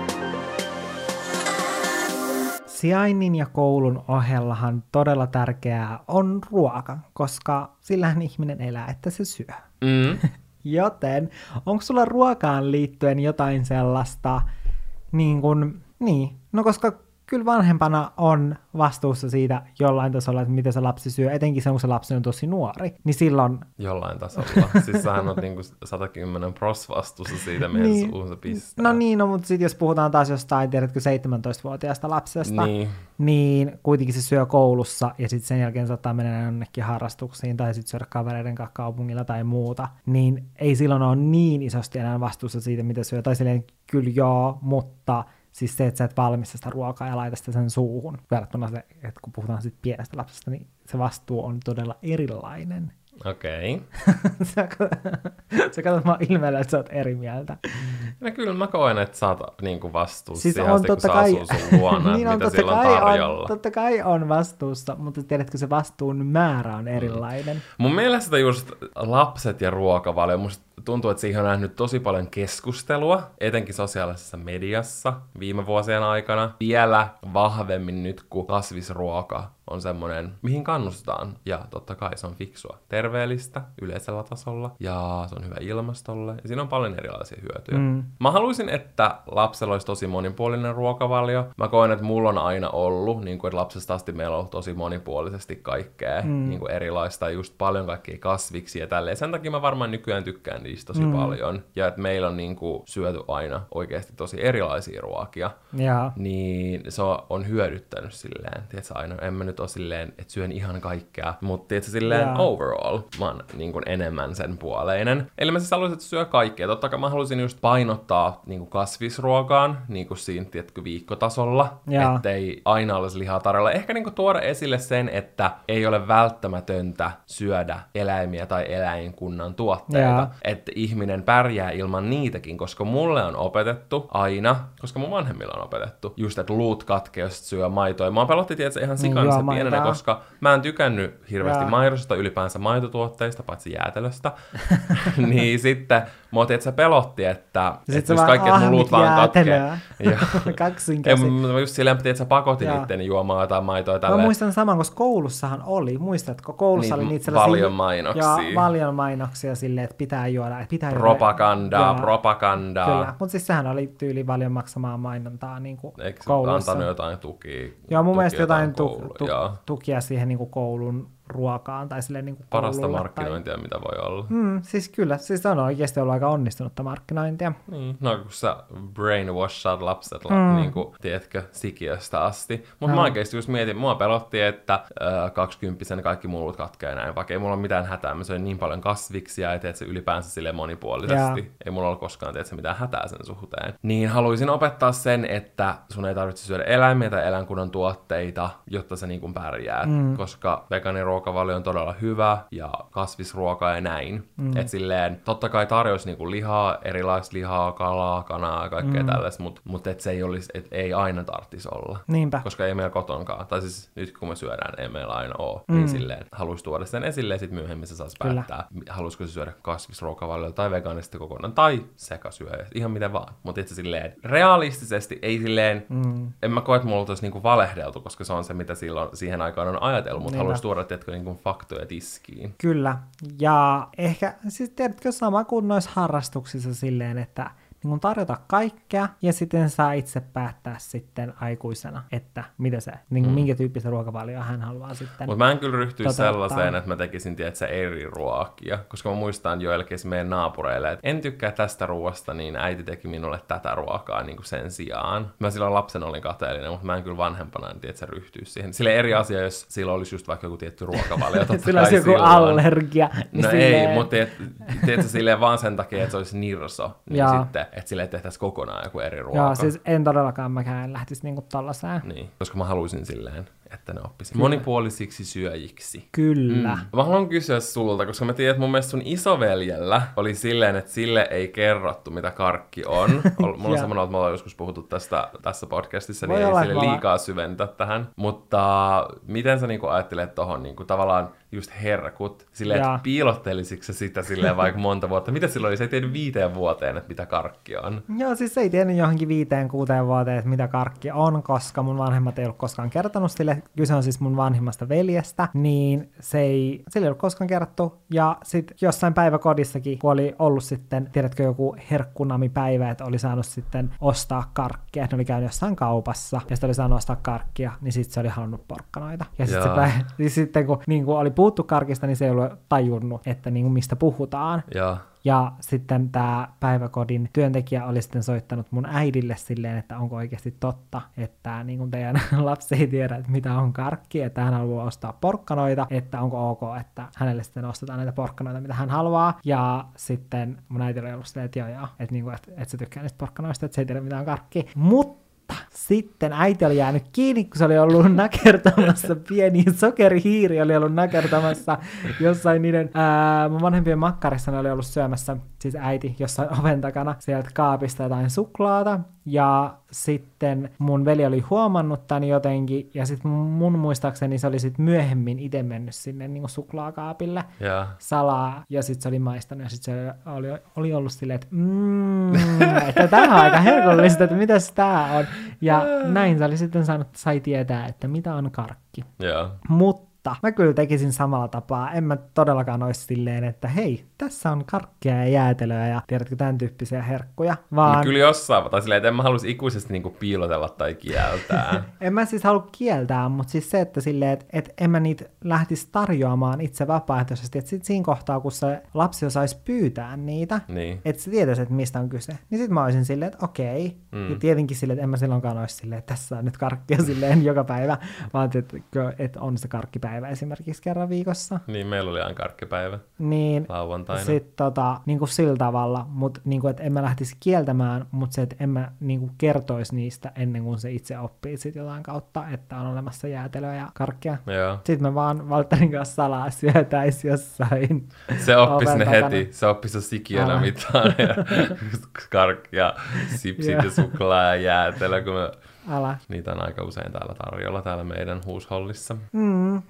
Sijainnin ja koulun ohellahan todella tärkeää on ruoka, koska sillähän ihminen elää, että se syö. Mm. Joten onko sulla ruokaan liittyen jotain sellaista, niin kuin, niin, no koska kyllä vanhempana on vastuussa siitä jollain tasolla, että miten se lapsi syö, etenkin silloin, kun se lapsi on tosi nuori, niin silloin, Jollain tasolla. siis sähän on niinku 110 pros vastuussa siitä Niin. niin. suuhun se pistää. no niin, no, mutta sitten jos puhutaan taas jostain, tiedätkö, 17-vuotiaasta lapsesta, Niin. niin kuitenkin se syö koulussa ja sitten sen jälkeen saattaa mennä jonnekin harrastuksiin tai sitten syödä kavereiden kanssa kaupungilla tai muuta, niin ei silloin ole niin isosti enää vastuussa siitä, mitä syö. Tai silleen, kyllä joo, mutta siis se, että sä et valmista sitä ruokaa ja laita sitä sen suuhun, verrattuna se, että kun puhutaan sitten pienestä lapsesta, niin se vastuu on todella erilainen. Okei. sä, sä katsot mua ilmeellä, että sä oot eri mieltä. No kyllä mä koen, että sä oot niinku vastuussa Siis siis on kun totta sä kai, asuu sun luona, niin on, mitä totta siellä on kai tarjolla. on, totta kai on vastuussa, mutta tiedätkö, se vastuun määrä on erilainen. Mun mielestä just lapset ja ruokavalio, musta tuntuu, että siihen on nähnyt tosi paljon keskustelua, etenkin sosiaalisessa mediassa viime vuosien aikana. Vielä vahvemmin nyt, kun kasvisruoka on semmoinen, mihin kannustetaan. Ja totta kai se on fiksua, terveellistä yleisellä tasolla ja se on hyvä ilmastolle. Ja siinä on paljon erilaisia hyötyjä. Mm. Mä haluaisin, että lapsella olisi tosi monipuolinen ruokavalio. Mä koen, että mulla on aina ollut, niin kuin, että lapsesta asti meillä on ollut tosi monipuolisesti kaikkea mm. niin kuin erilaista, just paljon kaikkia kasviksia ja tälleen. Sen takia mä varmaan nykyään tykkään niistä tosi mm. paljon. Ja että meillä on niin kuin, syöty aina oikeasti tosi erilaisia ruokia. Ja, Niin se on- hyödyttänyt silleen, tiedätkö, aina, en mä nyt ole silleen, että syön ihan kaikkea, mutta tiedätkö, silleen Jaa. overall mä oon niin kuin enemmän sen puoleinen. Eli mä siis haluaisin, että syö kaikkea. Totta kai mä haluaisin just painottaa niin kuin kasvisruokaan, niin kuin siinä, tiedätkö, viikkotasolla, Jaa. ettei aina olisi lihaa tarjolla. Ehkä niin kuin tuoda esille sen, että ei ole välttämätöntä syödä eläimiä tai eläinkunnan tuotteita. Jaa. Että ihminen pärjää ilman niitäkin, koska mulle on opetettu aina, koska mun vanhemmilla on opetettu, just että luut katkee, jos syö maitoa. Mä pelotti tietysti ihan Niin, sikan juo se pienenä, koska mä en tykännyt hirveästi maidosta, ylipäänsä maitotuotteista, paitsi jäätelöstä. niin sitten mua tietysti pelotti, että, sit että just kaikki, että mun luut vaan katkee. jäätelöä. Joo. Kaksin Ei, käsi. mä just silleen, että sä pakotin Jaa. itteni juomaan jotain maitoa ja Mä muistan saman, koska koulussahan oli, muistatko? Koulussa Niin, oli niitä sellaisia... paljon mainoksia. Joo, paljon mainoksia silleen, että pitää juoda. Että pitää juoda- Propagandaa, Joo, propagandaa. Kyllä, mutta siis sehän oli tyyli paljon maksamaan mainontaa niin kuin Eikö koulussa. antanut jotain tukia? Joo, mun tukia mielestä jotain tu- Joo. tukia siihen niin kuin koulun ruokaan tai silleen niin kuin Parasta koululle markkinointia, tai... mitä voi olla. Mm, siis kyllä, siis on oikeasti ollut aika onnistunutta markkinointia. Niin, no kun sä brainwashat lapset, mm. niin kuin, tiedätkö, sikiöstä asti. Mutta no. mä oikeasti just mietin, mua pelotti, että äh, kaksikymppisenä kaikki muut katkee näin, vaikka ei mulla ole mitään hätää. Mä söin niin paljon kasviksia ja teet se ylipäänsä sille monipuolisesti. Ja. Ei mulla ole koskaan teet se mitään hätää sen suhteen. Niin haluaisin opettaa sen, että sun ei tarvitse syödä eläimiä tai eläinkunnan tuotteita, jotta sä niin kuin pärjää. Mm. Koska vegaaniruokavalio on todella hyvä ja kasvisruoka ja näin. Mm. Et silleen, totta kai tarjosi niinku lihaa, erilaista lihaa, kalaa, kanaa ja kaikkea mm. tällaista, mutta mut et se ei, olisi, et ei aina tarvitsisi olla. Niinpä. Koska ei meillä kotonkaan, tai siis nyt kun me syödään, ei meillä aina ole, niin mm. niin silleen haluaisi tuoda sen esille ja sitten myöhemmin se saisi päättää, haluaisiko se syödä kasvisruokavaliolla tai vegaanista kokonaan, tai sekasyöjä, ihan miten vaan. Mutta itse silleen, realistisesti ei silleen, mm. en mä koe, että mulla olisi niinku valehdeltu, koska se on se, mitä silloin siihen aikaan on ajatellut, mutta haluaisi tuoda, tiedätkö, niinku faktoja tiskiin. Kyllä, ja ehkä, siis tiedätkö, sama kuin noissa harrastuksissa silleen, että niin tarjota kaikkea ja sitten saa itse päättää sitten aikuisena, että mitä se, niin kuin mm. minkä tyyppistä ruokavalioa hän haluaa sitten Mutta mä en kyllä ryhtyisi sellaiseen, että mä tekisin tiedätkö, eri ruokia, koska mä muistan joillekin meidän naapureille, että en tykkää tästä ruoasta, niin äiti teki minulle tätä ruokaa niin kuin sen sijaan. Mä silloin lapsen olin kateellinen, mutta mä en kyllä vanhempana en tiedä, ryhtyisi siihen. Sille eri asia, jos sillä olisi just vaikka joku tietty ruokavalio. sillä olisi joku silloin. allergia. Niin no silleen... ei, mutta tiedätkö, silleen vaan sen takia, että se olisi nirso, niin ja. sitten että sille tehtäisiin kokonaan joku eri ruoka. Joo, siis en todellakaan mäkään lähtisi niinku tollaseen. Niin, koska mä haluaisin silleen, että ne oppisivat monipuolisiksi syöjiksi. Kyllä. Mm. Mä haluan kysyä sulta, koska mä tiedän, että mun mielestä sun isoveljellä oli silleen, että sille ei kerrottu, mitä karkki on. Mulla on semmoinen, että me ollaan joskus puhuttu tästä tässä podcastissa, niin Voi ei sille liikaa syventä tähän. Mutta miten sä niinku ajattelet tohon niinku, tavallaan just herkut, silleen, että piilottelisitko sitä silleen vaikka monta vuotta? Mitä silloin oli? Se ei tiennyt viiteen vuoteen, että mitä karkki on. Joo, siis ei tiennyt johonkin viiteen, kuuteen vuoteen, että mitä karkki on, koska mun vanhemmat ei ollut koskaan kertonut sille. Kyse on siis mun vanhimmasta veljestä, niin se ei, sille ei ollut koskaan kerrottu. Ja sitten jossain päiväkodissakin, kun oli ollut sitten, tiedätkö, joku herkkunami-päivä, että oli saanut sitten ostaa karkkia. Ne oli käynyt jossain kaupassa ja sitten oli saanut ostaa karkkia, niin sitten se oli halunnut porkkanoita. Ja sitten, se, siis sitten kun niin kuin oli puhuttu karkista, niin se ei ollut tajunnut, että niin kuin mistä puhutaan. Ja. Ja sitten tämä päiväkodin työntekijä oli sitten soittanut mun äidille silleen, että onko oikeasti totta, että niin kuin teidän lapsi ei tiedä, että mitä on karkki, että hän haluaa ostaa porkkanoita, että onko ok, että hänelle sitten ostetaan näitä porkkanoita, mitä hän haluaa. Ja sitten mun äiti oli ollut silleen, että joo joo, että, niin kuin, että, että se tykkää niistä porkkanoista, että se ei tiedä mitä on karkki. Mutta mutta sitten äiti oli jäänyt kiinni, kun se oli ollut nakertamassa, pieni sokerihiiri oli ollut nakertamassa jossain niiden ää, mun vanhempien makkarissa ne oli ollut syömässä, siis äiti jossain oven takana sieltä kaapista jotain suklaata, ja sitten mun veli oli huomannut tämän jotenkin, ja sitten mun muistaakseni se oli sitten myöhemmin itse mennyt sinne niin suklaakaapille yeah. salaa, ja sitten se oli maistanut, ja sitten se oli, oli ollut silleen, että mmm, että tämä on aika herkullista, että mitäs tämä on. Ja näin se oli sitten saanut, sai tietää, että mitä on karkki. Yeah. Mutta mutta mä kyllä tekisin samalla tapaa. En mä todellakaan olisi silleen, että hei, tässä on karkkia ja jäätelöä ja tiedätkö tämän tyyppisiä herkkuja. Vaan... No kyllä jossain, tai silleen, että en mä haluaisi ikuisesti niinku piilotella tai kieltää. en mä siis halua kieltää, mutta siis se, että silleen, että, että en mä niitä lähtisi tarjoamaan itse vapaaehtoisesti, että sit siinä kohtaa, kun se lapsi osaisi pyytää niitä, niin. että se tietäisi, että mistä on kyse, niin sit mä olisin silleen, että okei. Mm. Ja tietenkin silleen, että en mä silloinkaan olisi silleen, että tässä on nyt karkkia silleen joka päivä, vaan että, että on se karkkipäivä karkkipäivä esimerkiksi kerran viikossa. Niin, meillä oli aina karkkipäivä. Niin, lauantaina. Sitten tota, niin kuin sillä tavalla, mutta niin kuin, että en mä lähtisi kieltämään, mutta se, että en mä niin kuin kertoisi niistä ennen kuin se itse oppii sit jotain kautta, että on olemassa jäätelöä ja karkkia. Joo. Sitten me vaan Valtterin kanssa salaa syötäisi jossain. Se oppisi ne heti, se oppisi sikiönä mitään ja karkkia, sipsit ja suklaa ja jäätelö, kun me Älä. Niitä on aika usein täällä tarjolla täällä meidän huushollissa. Mm.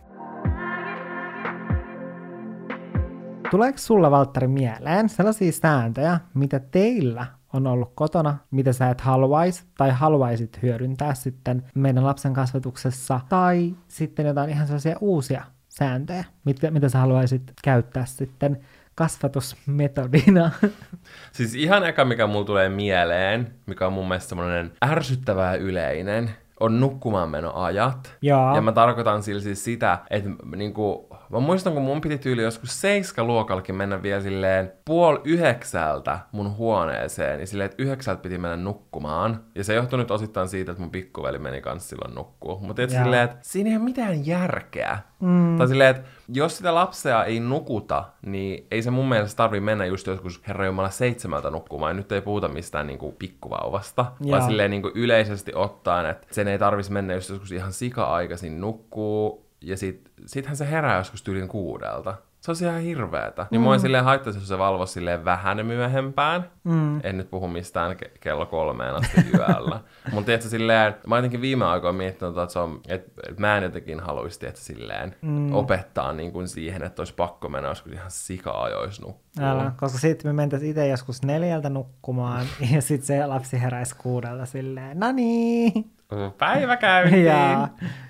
Tuleeko sulla, Valtteri, mieleen sellaisia sääntöjä, mitä teillä on ollut kotona, mitä sä et haluaisi tai haluaisit hyödyntää sitten meidän lapsen kasvatuksessa, tai sitten jotain ihan sellaisia uusia sääntöjä, mitä, mitä sä haluaisit käyttää sitten kasvatusmetodina. Siis ihan eka, mikä mulla tulee mieleen, mikä on mun mielestä semmoinen ärsyttävää yleinen, on nukkumaanmenoajat. Jaa. Ja mä tarkoitan sillä siis sitä, että niinku, Mä muistan, kun mun piti tyyli joskus seiskaluokallakin mennä vielä silleen puoli yhdeksältä mun huoneeseen, niin silleen, että yhdeksältä piti mennä nukkumaan. Ja se johtui nyt osittain siitä, että mun pikkuveli meni kanssa silloin nukkuu. Mutta tietysti silleen, että siinä ei ole mitään järkeä. Mm. Tai silleen, että jos sitä lapsea ei nukuta, niin ei se mun mielestä tarvi mennä just joskus herra Jumala seitsemältä nukkumaan. Ja nyt ei puhuta mistään niinku pikkuvauvasta, Joo. vaan silleen niinku yleisesti ottaen, että sen ei tarvitsisi mennä just joskus ihan sika-aikaisin nukkuu, ja sit, sittenhän se herää joskus tyylin kuudelta. Se on ihan hirveetä. Niin mm. mua silleen haittaisi, jos se valvoisi silleen vähän myöhempään. Mm. En nyt puhu mistään ke- kello kolmeen asti yöllä. Mutta tiedätkö silleen, mä jotenkin viime aikoina miettinyt, että, se on, että, että mä en jotenkin haluaisi, tiedätkö, silleen mm. opettaa niin kuin siihen, että olisi pakko mennä joskus ihan sika-ajoissa nukkumaan. Älä, koska sitten me mentäisiin itse joskus neljältä nukkumaan ja sitten se lapsi heräisi kuudelta silleen, no niin. Päivä käyntiin. ja,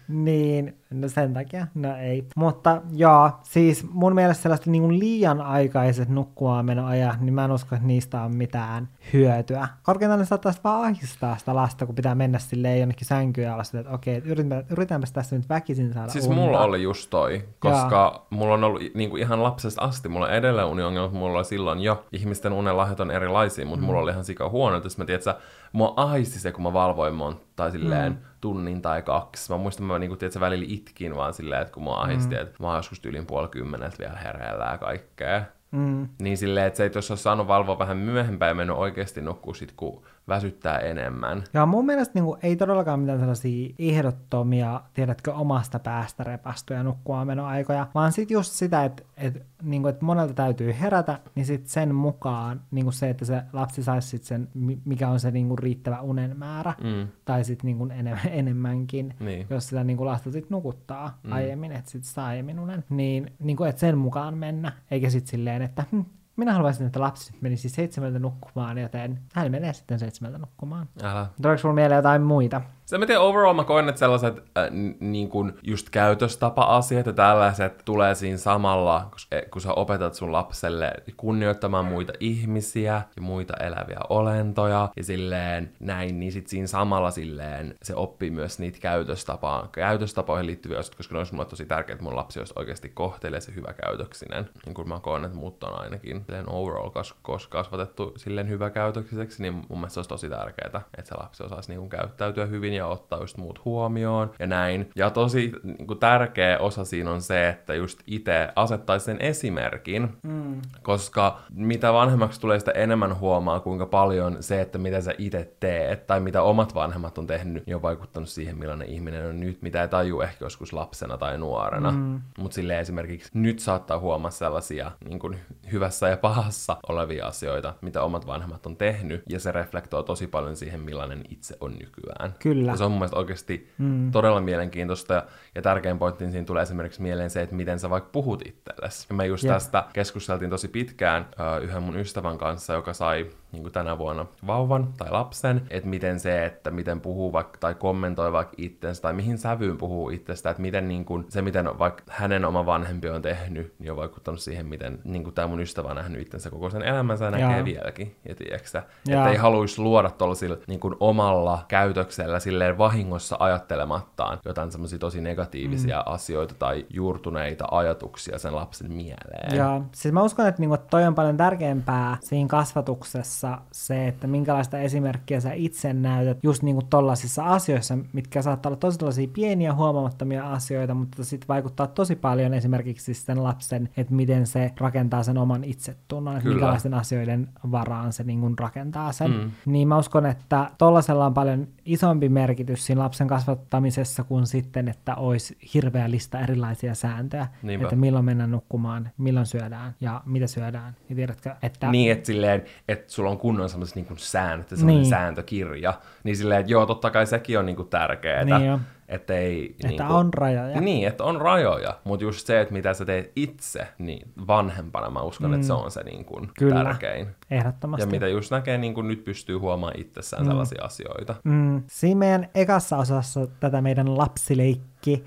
niin, no sen takia, no ei. Mutta joo, siis mun mielestä sellaiset niin liian aikaiset nukkumaanmenoajat, niin mä en usko, että niistä on mitään hyötyä. Korkeintaan ne saattaa vaan ahistaa sitä lasta, kun pitää mennä silleen jonnekin sänkyyn alas, että okei, yritämme, yritämme tässä nyt väkisin saada Siis unta. mulla oli just toi, koska Jaa. mulla on ollut niin kuin ihan lapsesta asti, mulla on edelleen uniongelmat, mulla oli silloin jo, ihmisten unelahjat on erilaisia, mutta mm. mulla oli ihan sika huono, että mä tiedän, että mua ahisti se, kun mä valvoin monta silleen mm. tunnin tai kaksi. Mä muistan, mä niinku, tiedätkö, välillä itkin vaan silleen, että kun mua ahisti, mm. että mä oon joskus tyylin puoli kymmeneltä vielä hereillä ja kaikkea. Mm. Niin silleen, että se, että jos olisi saanut valvoa vähän myöhempään ja mennyt oikeasti nukkua sit, kun väsyttää enemmän. Ja mun mielestä niin kuin, ei todellakaan mitään sellaisia ehdottomia, tiedätkö, omasta päästä repastuja nukkumaanmenoaikoja, vaan sitten just sitä, että, että, niin kuin, että monelta täytyy herätä, niin sitten sen mukaan niin kuin se, että se lapsi saisi sitten sen, mikä on se niin kuin, riittävä unen määrä, mm. tai sitten niin enemmän, enemmänkin, niin. jos sitä niin kuin, lasta sitten nukuttaa mm. aiemmin, että sitten saa aiemmin unen, niin, niin kuin, että sen mukaan mennä, eikä sitten silleen, että hm, minä haluaisin, että lapsi menisi seitsemältä nukkumaan, joten hän menee sitten seitsemältä nukkumaan. Älä. Tuleeko sinulla mieleen jotain muita? Se mä tiedän, overall mä koen, että sellaiset äh, niin kuin just käytöstapa-asiat ja tällaiset tulee siinä samalla, kun sä opetat sun lapselle kunnioittamaan muita ihmisiä ja muita eläviä olentoja ja silleen näin, niin sit siinä samalla silleen se oppii myös niitä käytöstapaan, käytöstapoihin liittyviä asioita, koska ne olisi mulle tosi tärkeää, että mun lapsi olisi oikeasti kohtelee se hyvä käytöksinen. Niin kuin mä koen, että muut on ainakin silleen overall kas- kasvatettu silleen hyvä käytöksiseksi, niin mun mielestä se olisi tosi tärkeää, että se lapsi osaisi niin kuin käyttäytyä hyvin ja ottaa just muut huomioon ja näin. Ja tosi niin kuin, tärkeä osa siinä on se, että just itse asettaisi sen esimerkin, mm. koska mitä vanhemmaksi tulee, sitä enemmän huomaa, kuinka paljon se, että mitä sä itse teet tai mitä omat vanhemmat on tehnyt, niin on vaikuttanut siihen, millainen ihminen on nyt, mitä ei taju ehkä joskus lapsena tai nuorena. Mm. Mutta sille esimerkiksi nyt saattaa huomaa sellaisia niin kuin hyvässä ja pahassa olevia asioita, mitä omat vanhemmat on tehnyt, ja se reflektoi tosi paljon siihen, millainen itse on nykyään. Kyllä. Ja se on mun mielestä oikeasti mm. todella mielenkiintoista. Ja, ja tärkein pointti siinä tulee esimerkiksi mieleen se, että miten sä vaikka puhut itsellesi. Ja me just yep. tästä keskusteltiin tosi pitkään uh, yhden mun ystävän kanssa, joka sai niin kuin tänä vuonna vauvan tai lapsen, että miten se, että miten puhuu vaikka tai kommentoi vaikka itsensä tai mihin sävyyn puhuu itsestä, että miten niin kuin, se, miten vaikka hänen oma vanhempi on tehnyt, niin on vaikuttanut siihen, miten niin kuin tämä mun ystävä on nähnyt itsensä koko sen elämänsä ja näkee Jaa. vieläkin, ja tiedätkö, että ei haluaisi luoda tuollaisilla niin kuin omalla käytöksellä silleen vahingossa ajattelemattaan jotain semmoisia tosi negatiivisia mm. asioita tai juurtuneita ajatuksia sen lapsen mieleen. Joo, siis mä uskon, että niinku toi on paljon tärkeämpää siinä kasvatuksessa se, että minkälaista esimerkkiä sä itse näytät just niinku tollaisissa asioissa, mitkä saattaa olla tosi tällaisia pieniä huomaamattomia asioita, mutta sitten vaikuttaa tosi paljon esimerkiksi sen lapsen, että miten se rakentaa sen oman itsetunnon, että minkälaisten asioiden varaan se niinku rakentaa sen. Mm. Niin mä uskon, että tollasella on paljon isompi merkitys siinä lapsen kasvattamisessa kuin sitten, että olisi hirveä lista erilaisia sääntöjä, Niinpä. että milloin mennään nukkumaan, milloin syödään ja mitä syödään. Ja tiedätkö, että... Niin, että silleen, että sulla on kunnon sellaiset niin säännöt ja niin. sääntökirja, niin silleen, että joo, totta kai sekin on niin kuin tärkeää. Niin että, ei, että niin kuin, on rajoja. Niin, että on rajoja, mutta just se, että mitä sä teet itse, niin vanhempana mä uskon, mm. että se on se niin kuin Kyllä, tärkein. ehdottomasti. Ja mitä just näkee, niin kuin nyt pystyy huomaamaan itsessään mm. sellaisia asioita. Mm. Siinä meidän ekassa osassa tätä meidän lapsileikki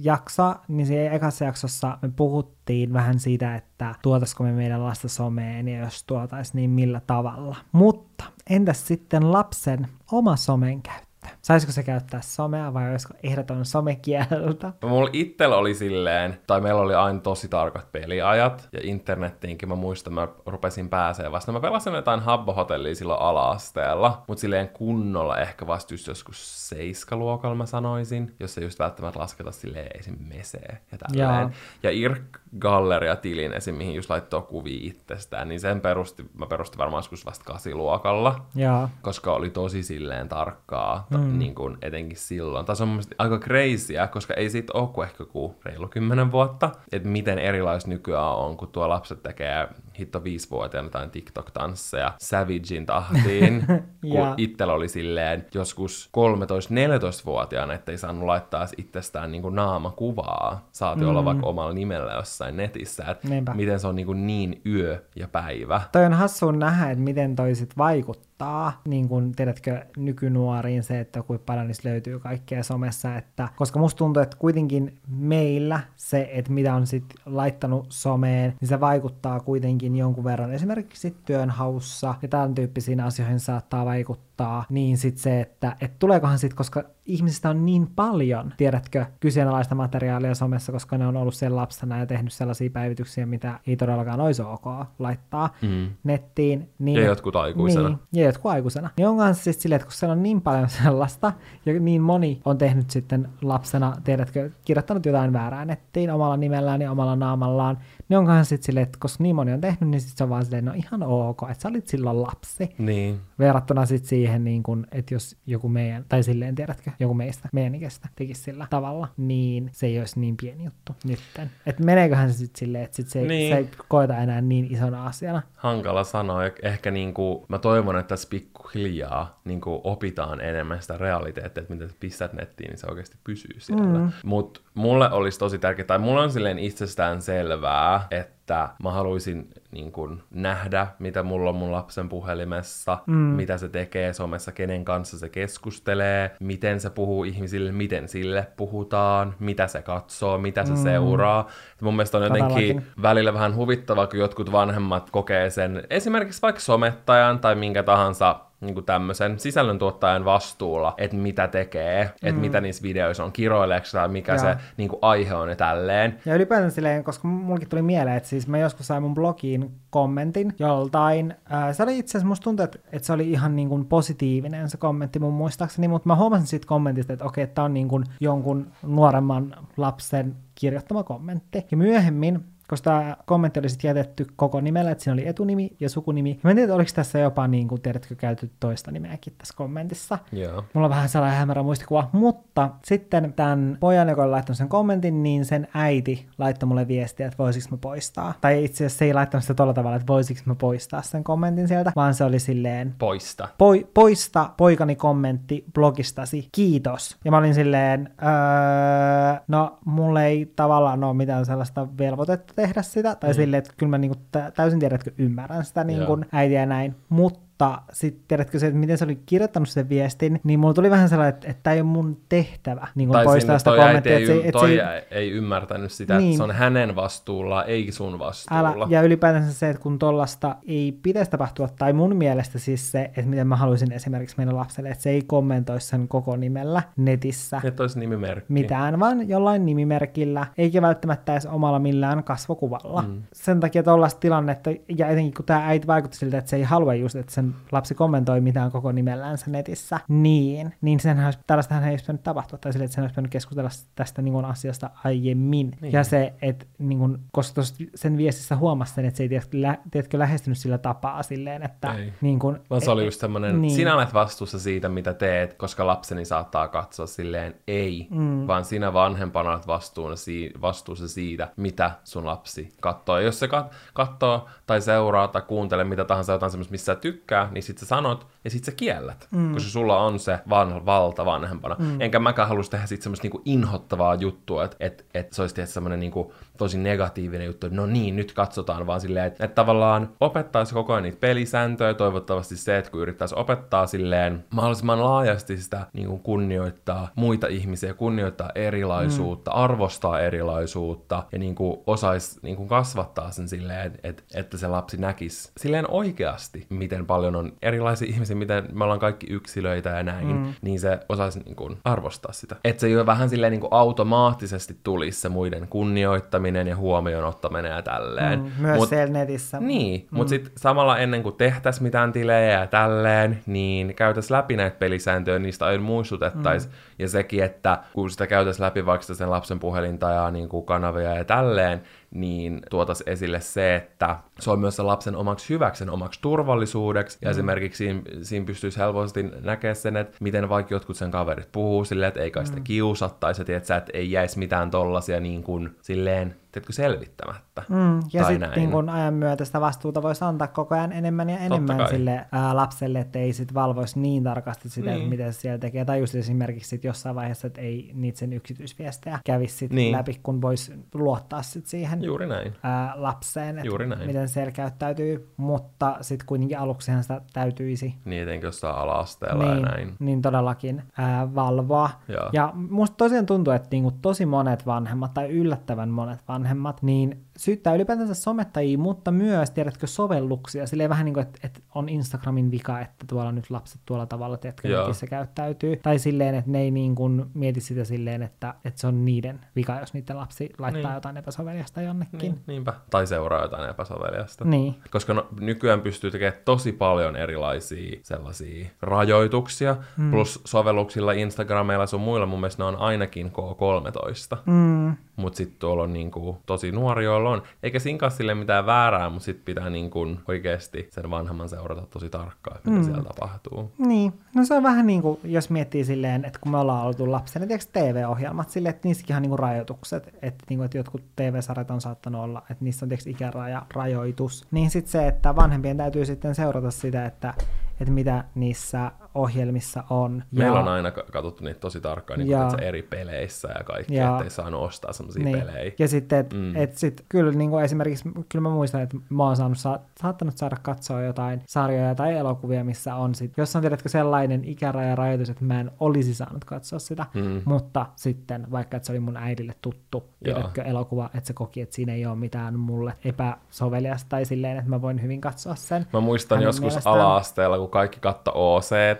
jakso, niin siinä ekassa jaksossa me puhuttiin vähän siitä, että tuotaisiko me meidän lasta someen ja jos tuotais, niin millä tavalla. Mutta entäs sitten lapsen oma somen käyttö? Saisiko se käyttää somea vai olisiko ehdoton somekieltä? Mulla itsellä oli silleen, tai meillä oli aina tosi tarkat peliajat, ja internettiinkin mä muistan, mä rupesin pääsee vasta. Mä pelasin jotain Habbo-hotellia silloin ala-asteella, mutta silleen kunnolla ehkä vasta just joskus seiskaluokalla mä sanoisin, jos ei just välttämättä lasketa silleen esim. mesee ja tälleen. Ja Irk Galleria-tilin esim. mihin just laittoi kuvia itsestään, niin sen perusti, mä perustin varmaan joskus vasta kasiluokalla Joo. koska oli tosi silleen tarkkaa, mm. Niin kuin etenkin silloin. Tässä on mun aika crazyä, koska ei siitä ole kuin ehkä kuin reilu kymmenen vuotta, että miten erilais nykyään on, kun tuo lapset tekee hitto viisivuotiaana jotain TikTok-tansseja Savagein tahtiin, kun itsellä oli silleen joskus 13-14-vuotiaana, ettei saanut laittaa itsestään niin kuin naamakuvaa, saati mm. olla vaikka omalla nimellä jossain netissä, että Niinpä. miten se on niin, kuin niin yö ja päivä. Toi on hassua nähdä, että miten toi sit vaikuttaa, niin kun tiedätkö, nykynuoriin se, että kuinka paljon niistä löytyy kaikkea somessa, että, koska musta tuntuu, että kuitenkin meillä se, että mitä on sit laittanut someen, niin se vaikuttaa kuitenkin jonkun verran esimerkiksi työnhaussa ja tämän tyyppisiin asioihin saattaa vaikuttaa, niin sit se, että et tuleekohan sit, koska ihmisistä on niin paljon, tiedätkö, kyseenalaista materiaalia somessa, koska ne on ollut siellä lapsena ja tehnyt sellaisia päivityksiä, mitä ei todellakaan olisi ok laittaa Mm. nettiin. Niin, Ja jotkut aikuisena. Niin, ja jotkut aikuisena. Niin on kanssa siis silleen, että kun siellä on niin paljon sellaista, ja niin moni on tehnyt sitten lapsena, tiedätkö, kirjoittanut jotain väärää nettiin omalla nimellään ja omalla naamallaan, niin onkohan sitten silleen, että koska niin moni on tehnyt, niin sitten se on vaan silleen, no ihan ok, että sä olit silloin lapsi. Niin. Verrattuna sitten siihen, niin kun, että jos joku meidän, tai silleen tiedätkö, joku meistä, meidän ikäistä tekisi sillä tavalla, niin se ei olisi niin pieni juttu nytten. Että meneeköhän se sitten silleen, että sit se, ei, Niin. se ei koeta enää niin isona asiana. Hankala sanoa. Ja Ehkä niin kuin, mä toivon, että tässä pikkuhiljaa niin kuin opitaan enemmän sitä realiteettia, että mitä sä pistät nettiin, niin se oikeasti pysyy siellä. Mm. Mutta mulle olisi tosi tärkeää, tai mulle on silleen itsestään selvää, että mä haluaisin niin kuin, nähdä, mitä mulla on mun lapsen puhelimessa, mm. mitä se tekee somessa, kenen kanssa se keskustelee, miten se puhuu ihmisille, miten sille puhutaan, mitä se katsoo, mitä se mm. seuraa. Et mun mielestä on jotenkin Todellakin. välillä vähän huvittavaa, kun jotkut vanhemmat kokee sen esimerkiksi vaikka somettajan tai minkä tahansa niin tämmöisen sisällöntuottajan vastuulla, että mitä tekee, että Mm. mitä niissä videoissa on, kiroileeko tai mikä Joo. se niin kuin aihe on ja tälleen. Ja ylipäätään silleen, koska mullekin tuli mieleen, että siis mä joskus sain mun blogiin kommentin joltain. Se oli itse asiassa, musta tuntuu, että, että se oli ihan niin kuin positiivinen se kommentti mun muistaakseni, mutta mä huomasin siitä kommentista, että okei, tämä on niin kuin jonkun nuoremman lapsen kirjoittama kommentti. Ja myöhemmin koska tämä kommentti oli sitten jätetty koko nimellä, että siinä oli etunimi ja sukunimi. Ja mä en tiedä, oliko tässä jopa, niin kuin, tiedätkö, käyty toista nimeäkin tässä kommentissa. Joo. Mulla on vähän sellainen hämärä muistikuva, mutta sitten tämän pojan, joka oli laittanut sen kommentin, niin sen äiti laittoi mulle viestiä, että voisiko mä poistaa. Tai itse asiassa se ei laittanut sitä tolla tavalla, että voisiko mä poistaa sen kommentin sieltä, vaan se oli silleen, Poista. Poi, poista poikani kommentti blogistasi, kiitos. Ja mä olin silleen, öö, no mulle ei tavallaan ole mitään sellaista velvoitetta tehdä sitä, tai mm. silleen, että kyllä mä niinku tä- täysin tiedätkö, ymmärrän sitä niin kuin äitiä näin, mutta sitten tiedätkö se, että miten se oli kirjoittanut sen viestin, niin mulla tuli vähän sellainen, että, että tämä ei ole mun tehtävä niin kuin Tai poistaa sinne sitä kommenttia. ei, että se, että toi se, ei, ei ymmärtänyt sitä, Niin. että se on hänen vastuulla, ei sun vastuulla. Älä, ja ylipäätänsä se, että kun tollasta ei pitäisi tapahtua, tai mun mielestä siis se, että miten mä haluaisin esimerkiksi meidän lapselle, että se ei kommentoi sen koko nimellä netissä Että olisi nimimerkki. mitään, vaan jollain nimimerkillä, eikä välttämättä edes omalla millään kasvokuvalla. Mm. Sen takia tollaista tilannetta, ja etenkin kun tämä äiti vaikutti siltä, että se ei halua just, että sen lapsi kommentoi mitään koko nimellänsä netissä, niin, niin senhän olisi, tällaistähän ei olisi pitänyt tapahtua, tai sille, että sen olisi pitänyt keskustella tästä niin kuin asiasta aiemmin. Niin. Ja se, että niin kuin, koska sen viestissä huomasi sen, että se ei tiedätkö, lä, tiedätkö lähestynyt sillä tapaa silleen, että Ei. niin kuin, Vaan se oli just semmoinen, Niin. sinä olet vastuussa siitä, mitä teet, koska lapseni saattaa katsoa silleen ei, mm. vaan sinä vanhempana olet vastuussa, si- vastuussa siitä, mitä sun lapsi katsoo. Ja jos se kat- katsoo tai seuraa tai kuuntelee mitä tahansa jotain semmoista, missä sä tykkää, niin sit sä sanot ja sit sä kiellät, mm. koska sulla on se van- valta vanhempana. Mm. Enkä mäkään halus tehdä sit semmoista niinku inhottavaa juttua, että et, et se olisi tietysti semmoinen niinku tosi negatiivinen juttu, että no niin, nyt katsotaan vaan silleen, että, että tavallaan opettaisi koko ajan niitä pelisääntöjä, toivottavasti se, että kun yrittäisi opettaa silleen mahdollisimman laajasti sitä niin kuin kunnioittaa muita ihmisiä, kunnioittaa erilaisuutta, mm. arvostaa erilaisuutta ja niin kuin osaisi niin kuin kasvattaa sen silleen, että, että se lapsi näkisi silleen oikeasti, miten paljon paljon on erilaisia ihmisiä, miten me ollaan kaikki yksilöitä ja näin, mm. niin se osaisi niin kuin arvostaa sitä. Että se jo vähän silleen niin kuin automaattisesti tulisi se muiden kunnioittaminen ja huomioon ottaminen ja tälleen. Mm, myös mut, siellä netissä. Niin, mm. mutta sitten samalla ennen kuin tehtäisiin mitään tilejä ja tälleen, niin käytäisiin läpi näitä pelisääntöjä, niistä aina muistutettaisiin. Mm. Ja sekin, että kun sitä käytäisiin läpi vaikka sen lapsen puhelinta ja niin kuin kanavia ja tälleen, niin tuotas esille se, että se on myös se lapsen omaksi hyväksen, omaksi turvallisuudeksi, ja mm. esimerkiksi siinä, siinä pystyisi helposti näkemään sen, että miten vaikka jotkut sen kaverit puhuu silleen, että ei kai sitä mm. kiusattaisi, että et ei jäisi mitään tollasia niin kuin silleen tiedätkö, selvittämättä. Mm, ja sitten niin kun ajan myötä sitä vastuuta voisi antaa koko ajan enemmän ja enemmän sille ää, lapselle, että ei sit valvoisi niin tarkasti sitä, niin. mitä se siellä tekee. Tai just esimerkiksi sit jossain vaiheessa, että ei niitä sen yksityisviestejä kävisi sit niin. läpi, kun voisi luottaa sit siihen Juuri näin. Ää, lapseen, että Juuri näin. miten siellä käyttäytyy. Mutta sitten kuitenkin aluksihan sitä täytyisi. Niin, etenkin jossain ala-asteella niin, ja näin. Niin todellakin ää, valvoa. Joo. Ja musta tosiaan tuntuu, että niinku tosi monet vanhemmat tai yllättävän monet vanhemmat, niin syyttää ylipäätänsä somettajia, mutta myös, tiedätkö, sovelluksia. Silleen vähän niin kuin, että, että on Instagramin vika, että tuolla nyt lapset tuolla tavalla, tiedätkö, se käyttäytyy. Tai silleen, että ne ei niin kuin mieti sitä silleen, että, että se on niiden vika, jos niiden lapsi laittaa niin. jotain epäsoveliasta jonnekin. Niin, niinpä. Tai seuraa jotain epäsoveliasta. Niin. Koska no, nykyään pystyy tekemään tosi paljon erilaisia sellaisia rajoituksia, mm. plus sovelluksilla Instagrameilla sun muilla mun mielestä ne on ainakin K13. Mm. Mutta sitten tuolla on niinku tosi nuori, joilla on. Eikä siinä sille mitään väärää, mutta sitten pitää niinku oikeasti sen vanhemman seurata tosi tarkkaan, mitä mm. siellä tapahtuu. Niin, no se on vähän niin kuin, jos miettii silleen, että kun me ollaan oltu lapsena, tiedätkö TV-ohjelmat silleen, että niissäkin on niinku rajoitukset, että, niinku, että jotkut TV-sarjat on saattanut olla, että niissä on tiedätkö ikäraja, rajoitus. Niin sitten se, että vanhempien täytyy sitten seurata sitä, että että mitä niissä ohjelmissa on. Meillä ja, on aina katsottu niitä tosi tarkkaan niin ja, eri peleissä ja kaikki, ja, ettei saanut ostaa semmoisia niin. pelejä. Ja sitten, että mm. et sit, kyllä niin kuin esimerkiksi, kyllä mä muistan, että mä oon saanut, sa- saattanut saada katsoa jotain sarjoja tai elokuvia, missä on sit, jos on tiedätkö sellainen ikäraja rajoitus, että mä en olisi saanut katsoa sitä, mm. mutta sitten, vaikka että se oli mun äidille tuttu tiedätkö, elokuva, että se koki, että siinä ei ole mitään mulle epäsoveliasta tai silleen, että mä voin hyvin katsoa sen. Mä muistan joskus mielestään. ala-asteella, kun kaikki katto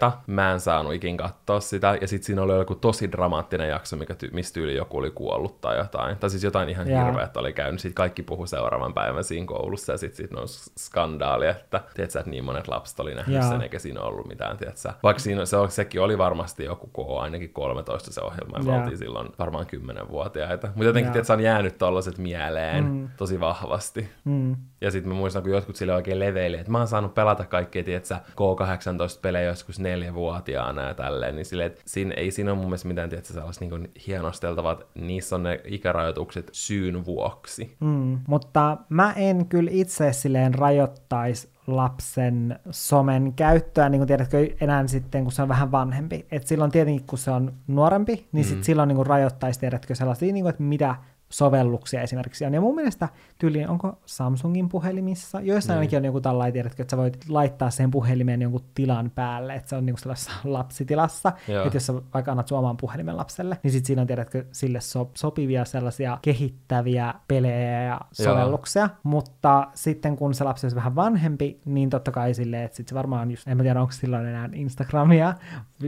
OCta, mä en saanut ikin katsoa sitä, ja sitten siinä oli joku tosi dramaattinen jakso, mikä ty- mistä yli joku oli kuollut tai jotain, tai siis jotain ihan hirveät oli käynyt, sitten kaikki puhu seuraavan päivän siinä koulussa, ja sitten sit on skandaali, että tiedätkö, että niin monet lapset oli nähnyt Jaa. sen, eikä siinä ollut mitään, tiedätkö, vaikka siinä, se, sekin oli varmasti joku K, ainakin 13 se ohjelma, ja me oltiin silloin varmaan 10-vuotiaita, mutta jotenkin, tiedätkö, on jäänyt tollaset mieleen mm. tosi vahvasti. Mm. Ja sitten mä muistan, kun jotkut sille oikein leveili, että mä oon saanut pelata kaikkea, tiedätkö, K18-pelejä joskus neljävuotiaana ja tälleen, niin silleen, että siinä, ei siinä ole mun mielestä mitään, tiedätkö, sellaista niin hienosteltavaa, että niissä on ne ikärajoitukset syyn vuoksi. Mm. Mutta mä en kyllä itse silleen rajoittaisi lapsen somen käyttöä, niin kuin tiedätkö, enää sitten, kun se on vähän vanhempi. Et silloin tietenkin, kun se on nuorempi, niin mm. sit silloin niin kuin rajoittaisi, tiedätkö, sellaisia, niin kuin, että mitä sovelluksia esimerkiksi on. Ja mun mielestä tyyliin, onko Samsungin puhelimissa, joissa niin. ainakin on joku tällainen, tiedätkö, että sä voit laittaa sen puhelimen jonkun tilan päälle, että se on niinku sellaisessa lapsitilassa, Joo. että jos sä vaikka annat sun oman puhelimen lapselle, niin sit siinä on, tiedätkö, sille so- sopivia sellaisia kehittäviä pelejä ja sovelluksia, Joo. mutta sitten kun se lapsi on vähän vanhempi, niin totta kai silleen, että sit se varmaan just, en mä tiedä, onko silloin enää Instagramia,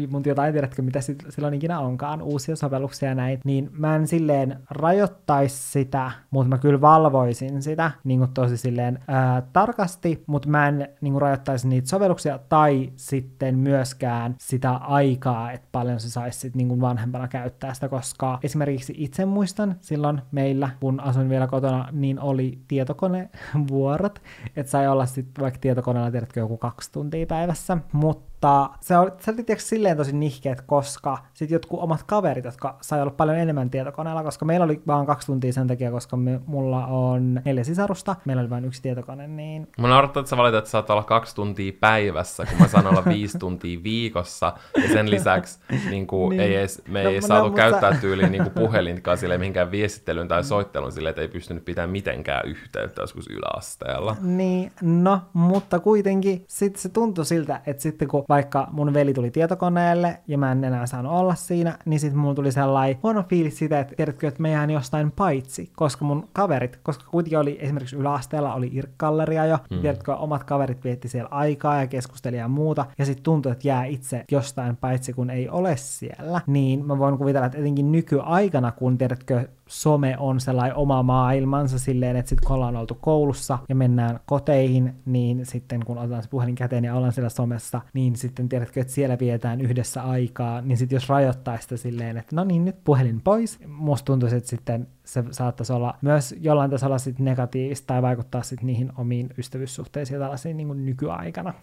mutta jotain, tiedätkö, mitä silloin ikinä onkaan, uusia sovelluksia näitä, niin mä en silleen rajoittaisi sitä, mutta mä kyllä valvoisin sitä niin kuin tosi silleen ää, tarkasti, mutta mä en niin kuin rajoittaisi niitä sovelluksia tai sitten myöskään sitä aikaa, että paljon se saisi sit, niin vanhempana käyttää sitä, koska esimerkiksi itse muistan silloin meillä, kun asuin vielä kotona, niin oli tietokonevuorot, että sai olla sitten vaikka tietokoneella, tiedätkö, joku kaksi tuntia päivässä, mutta mutta se oli, se oli tietysti silleen tosi nihkeet, koska sitten jotkut omat kaverit, jotka sai olla paljon enemmän tietokoneella, koska meillä oli vaan kaksi tuntia sen takia, koska me, mulla on neljä sisarusta, meillä oli vain yksi tietokone, niin... Mä naurattaa, että sä valitat, että saat olla kaksi tuntia päivässä, kun mä saan olla viisi tuntia viikossa, ja sen lisäksi niin kuin, niin. ei edes, me no, ei no, saatu no, käyttää mutta... tyyliin niin puhelinkaan sille mihinkään viestittelyyn tai soitteluun sille, että ei pystynyt pitämään mitenkään yhteyttä joskus yläasteella. Niin, no, mutta kuitenkin sitten se tuntui siltä, että sitten kun vaikka mun veli tuli tietokoneelle ja mä en enää saanut olla siinä, niin sitten mulla tuli sellainen huono fiilis sitä, että tiedätkö, että mä jään jostain paitsi, koska mun kaverit, koska kuitenkin oli esimerkiksi yläasteella oli irkkalleria jo, mm. tiedätkö, omat kaverit vietti siellä aikaa ja keskusteli ja muuta, ja sitten tuntui, että jää itse jostain paitsi, kun ei ole siellä, niin mä voin kuvitella, että etenkin nykyaikana, kun tiedätkö, some on sellainen oma maailmansa silleen, että sitten kun ollaan oltu koulussa ja mennään koteihin, niin sitten kun otetaan se puhelin käteen ja ollaan siellä somessa, niin sitten tiedätkö, että siellä vietään yhdessä aikaa, niin sitten jos rajoittaa sitä silleen, että no niin, nyt puhelin pois, musta tuntuisi, että sitten se saattaisi olla myös jollain tasolla sit negatiivista tai vaikuttaa sitten niihin omiin ystävyyssuhteisiin tällaisiin niin nykyaikana.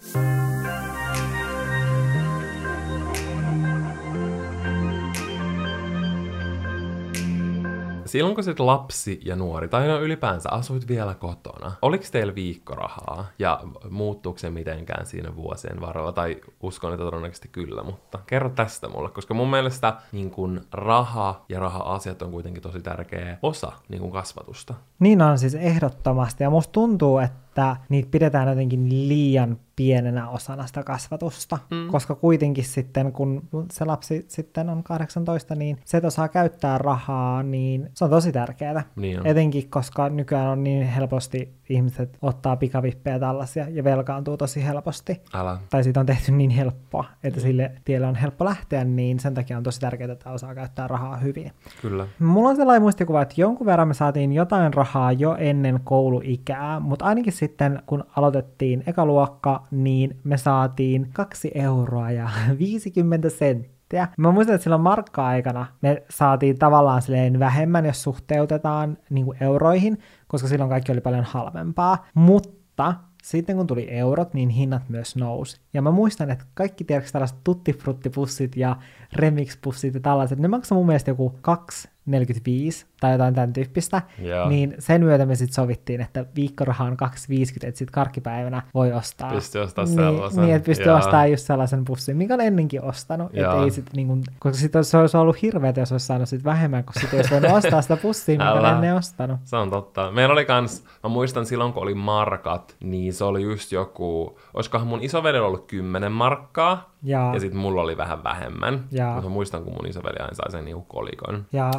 Silloin kun sit lapsi ja nuori, tai no ylipäänsä asuit vielä kotona, oliko teillä viikkorahaa? Ja muuttuuko se mitenkään siinä vuosien varrella, tai uskon, että todennäköisesti kyllä, mutta kerro tästä mulle, koska mun mielestä niin kun raha ja raha-asiat on kuitenkin tosi tärkeä osa niin kun kasvatusta. Niin on siis ehdottomasti, ja musta tuntuu, että niitä pidetään jotenkin liian pienenä osana sitä kasvatusta, mm. koska kuitenkin sitten, kun se lapsi sitten on 18, niin se, että osaa käyttää rahaa, niin se on tosi tärkeää. Niin on. Etenkin, koska nykyään on niin helposti ihmiset ottaa pikavippejä tällaisia ja velkaantuu tosi helposti. Älä. Tai siitä on tehty niin helppoa, että mm. sille tielle on helppo lähteä, niin sen takia on tosi tärkeää, että osaa käyttää rahaa hyvin. Kyllä. Mulla on sellainen muistikuva, että jonkun verran me saatiin jotain rahaa jo ennen kouluikää, mutta ainakin sitten kun aloitettiin ekaluokka, niin me saatiin 2 euroa ja 50 senttiä. Mä muistan, että silloin markka-aikana me saatiin tavallaan silleen vähemmän, jos suhteutetaan niin kuin euroihin, koska silloin kaikki oli paljon halvempaa. Mutta sitten kun tuli eurot, niin hinnat myös nousi. Ja mä muistan, että kaikki tiedätkö tällaiset tuttifruttipussit ja remix-pussit ja tällaiset, ne maksaa mun mielestä joku 2 45 tai jotain tämän tyyppistä, Joo. niin sen myötä me sitten sovittiin, että viikkoraha on 250, että sitten karkkipäivänä voi ostaa. Pystyy ostaa niin, sellaisen. Niin, että pystyy Joo. ostamaan just sellaisen pussin, minkä on ennenkin ostanut. Että ei sit, niin kun, koska sitten se olisi ollut hirveätä, jos olisi saanut sit vähemmän, kun sitten olisi voinut ostaa sitä pussia, minkä Älä. ennen ostanut. Se on totta. Meillä oli kans, mä muistan silloin kun oli markat, niin se oli just joku, olisikohan mun isoveljellä ollut 10 markkaa, Ja, ja sitten mulla oli vähän vähemmän. Jaa. Mutta mä muistan, kun mun isoveli aina sai sen niinku kolikon. ja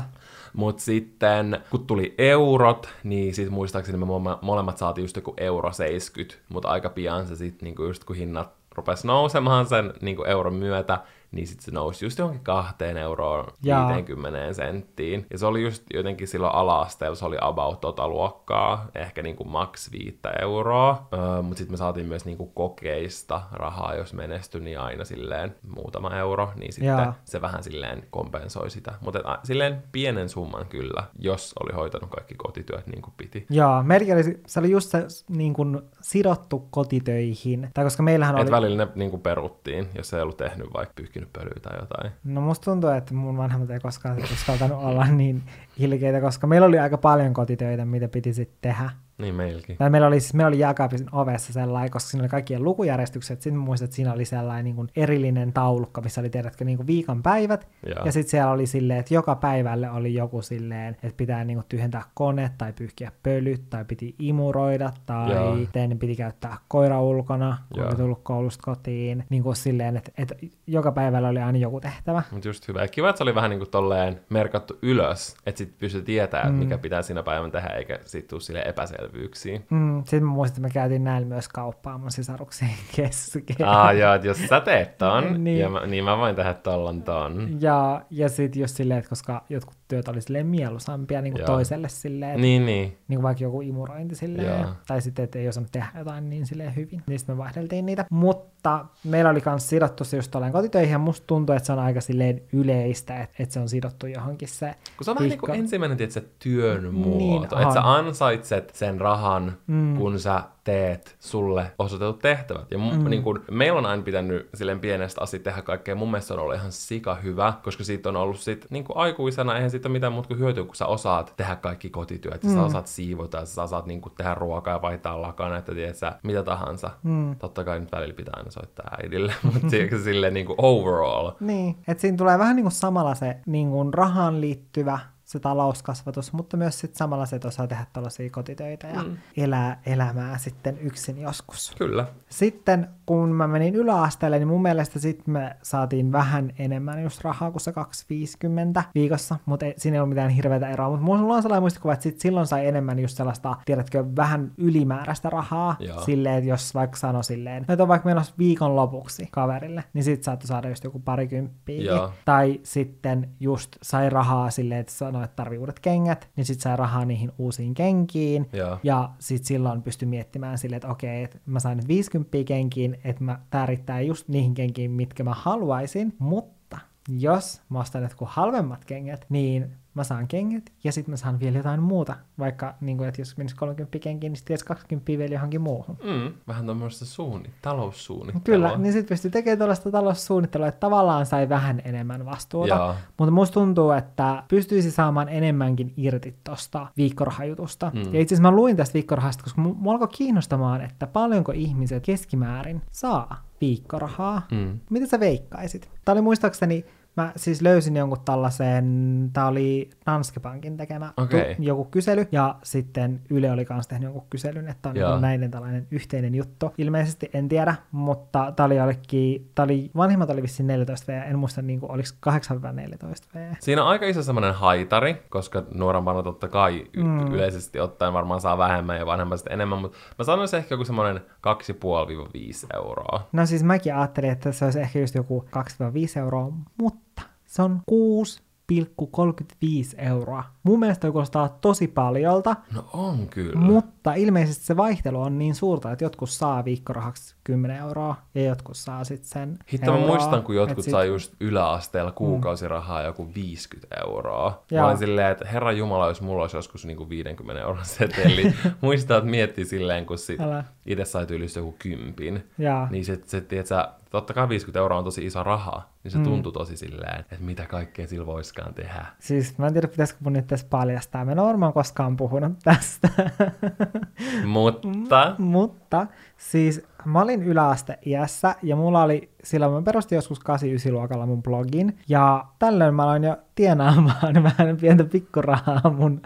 Mutta sitten, kun tuli eurot, niin sit muistaakseni me mole- molemmat saatiin just joku euro 70, mutta aika pian se sitten, niinku just kun hinnat rupesi nousemaan sen niinku euron myötä, niin sitten se nousi just johonkin kahteen euroon Jaa. 50 senttiin. Ja se oli just jotenkin silloin ala-asteella, se oli about tota luokkaa, ehkä niinku max 5 euroa. Öö, mutta sitten me saatiin myös niinku kokeista rahaa, jos menestyi, niin aina silleen muutama euro, niin sitten Jaa. se vähän silleen kompensoi sitä. Mutta silleen pienen summan kyllä, jos oli hoitanut kaikki kotityöt niin kuin piti. Joo, meilläkin oli, se oli just se niin kuin sidottu kotitöihin. Tai koska meillähän Et oli... välillä ne niin kuin peruttiin, jos ei ollut tehnyt vaikka pyyhkinyt pölyä tai jotain. No musta tuntuu, että mun vanhemmat ei koskaan uskaltanut olla niin ilkeitä, koska meillä oli aika paljon kotitöitä, mitä piti sitten tehdä. Niin meilläkin. Tai meillä oli, siis meillä oli jääkaapin ovessa sellainen, koska siinä oli kaikkien lukujärjestykset. Sitten muistan, että siinä oli sellainen niin kuin erillinen taulukko, missä oli tiedätkö niin kuin viikon päivät. Joo. Ja sitten siellä oli silleen, että joka päivälle oli joku silleen, että pitää niin kuin tyhjentää kone tai pyyhkiä pölyt tai piti imuroida tai sitten piti käyttää koira ulkona, kun oli tullut koulusta kotiin. Niin kuin silleen, että, että joka päivällä oli aina joku tehtävä. Mutta just hyvä. Ja kiva, että se oli vähän niin kuin tolleen merkattu ylös, että sit pystyy tietämään, mm. mikä pitää siinä päivän tehdä, eikä sit tuu sille epäselvyyksiä. Mm, sitten mä muistan, että me käytiin näillä myös kauppaa mun sisaruksien kesken. Aa joo, että jos sä teet ton, Niin. niin. ja mä, niin mä voin tehdä tollon ton. Ja, ja sitten just silleen, että koska jotkut työt oli silleen mieluisampia niin kuin Joo. toiselle silleen, että Niin, niin. niin kuin vaikka joku imurointi silleen, Joo. tai sitten, että ei osannut tehdä jotain niin silleen hyvin, niin sitten me vaihdeltiin niitä. Mutta meillä oli myös sidottu se just tolleen kotitöihin, ja musta tuntuu, että se on aika silleen yleistä, että, että se on sidottu johonkin se Kun se on vähän niin viikko. kuin ensimmäinen tietysti, se työn Niin muoto. on. että sä ansaitset sen rahan, mm. kun sä teet sulle osoitetut tehtävät. Ja mm. niin kun, meillä on aina pitänyt silleen pienestä asti tehdä kaikkea. Mun mielestä se on ollut ihan sika hyvä, koska siitä on ollut sit, niin aikuisena, eihän siitä ole mitään muuta kuin hyötyä, kun sä osaat tehdä kaikki kotityöt. Ja sä osaat siivota, ja sä osaat niin kuin, tehdä ruokaa ja vaihtaa lakana, että tiedät sä, mitä tahansa. Mm. Totta kai nyt välillä pitää aina soittaa äidille, mutta tiedätkö, silleen niin kuin overall. Niin, että siinä tulee vähän niin kuin samalla se niin kuin rahaan liittyvä se talouskasvatus, mutta myös sit samalla se, että osaa tehdä tällaisia kotitöitä ja mm. elää elämää sitten yksin joskus. Kyllä. Sitten kun mä menin yläasteelle, niin mun mielestä sitten me saatiin vähän enemmän just rahaa kuin se 250 viikossa, mutta ei, siinä ei ollut mitään hirveätä eroa. Mutta mulla on sellainen muistikuva, että sit silloin sai enemmän just sellaista, tiedätkö, vähän ylimääräistä rahaa. Joo. Silleen, että jos vaikka sano silleen, että on vaikka menossa viikon lopuksi kaverille, niin sit saattoi saada just joku parikymppiä. Tai sitten just sai rahaa silleen, että sanoi, että tarvii uudet kengät, niin sit sai rahaa niihin uusiin kenkiin. Joo. Ja sit silloin pystyi miettimään silleen, että okei, että mä sain nyt 50 kenkiin, että mä tää riittää just niihin kenkiin, mitkä mä haluaisin, mutta jos mä ostan jotkut halvemmat kengät, niin mä saan kengät ja sitten mä saan vielä jotain muuta. Vaikka, niin kuin, että jos menisi 30 kenkiin, niin sitten 20 vielä johonkin muuhun. Mm, vähän tämmöistä suunni, taloussuunnittelua. Kyllä, niin sitten pystyy tekemään tällaista taloussuunnittelua, että tavallaan sai vähän enemmän vastuuta. Joo. Mutta musta tuntuu, että pystyisi saamaan enemmänkin irti tuosta viikkorahajutusta. Mm. Ja itse asiassa mä luin tästä viikkorahasta, koska mu- mua alkoi kiinnostamaan, että paljonko ihmiset keskimäärin saa viikkorahaa. Mm. Mitä sä veikkaisit? Tämä oli muistaakseni, mä siis löysin jonkun tällaisen, tämä oli Danske Bankin tekemä Okei. tu- joku kysely, ja sitten Yle oli kanssa tehnyt jonkun kyselyn, että on Joo. joku näiden tällainen yhteinen juttu. Ilmeisesti en tiedä, mutta tämä oli jollekin, tämä oli, vanhimmat oli vissiin 14 V, en muista niin kuin, oliko 8-14 V. Siinä on aika iso semmoinen haitari, koska nuorempana totta kai y- mm. yleisesti ottaen varmaan saa vähemmän ja vanhemman sitten enemmän, mutta mä sanoisin ehkä joku semmoinen 2,5-5 euroa. No siis mäkin ajattelin, että se olisi ehkä just joku 2-5 euroa, mutta se on 6,35 euroa. Mun mielestä kuulostaa tosi paljolta, No on kyllä. mutta ilmeisesti se vaihtelu on niin suurta, että jotkut saa viikkorahaksi 10 euroa ja jotkut saa sitten sen Hitto mä euroa. muistan, kun jotkut sit- sai just yläasteella kuukausirahaa joku 50 euroa. Mä Joo. olin silleen, että herra Jumala, jos mulla olisi joskus niinku 50 euron seteli. Muistaa, että miettii silleen, kun sit itse sai tyyliin joku kympin. Jaa. Niin sit tiedät sä, totta kai 50 euroa on tosi iso raha. Niin se mm. tuntui tosi silleen, että mitä kaikkea sillä voisikaan tehdä. Siis mä en tiedä, pitäisikö mun nyt tässä paljastaa. Mä en varmaan koskaan puhunut tästä. Mutta, Mutta siis mä olin yläasteiässä ja mulla oli, silloin mä perustin joskus 8 luokalla mun blogin ja tällöin mä aloin jo tienaamaan vähän pientä pikkurahaa mun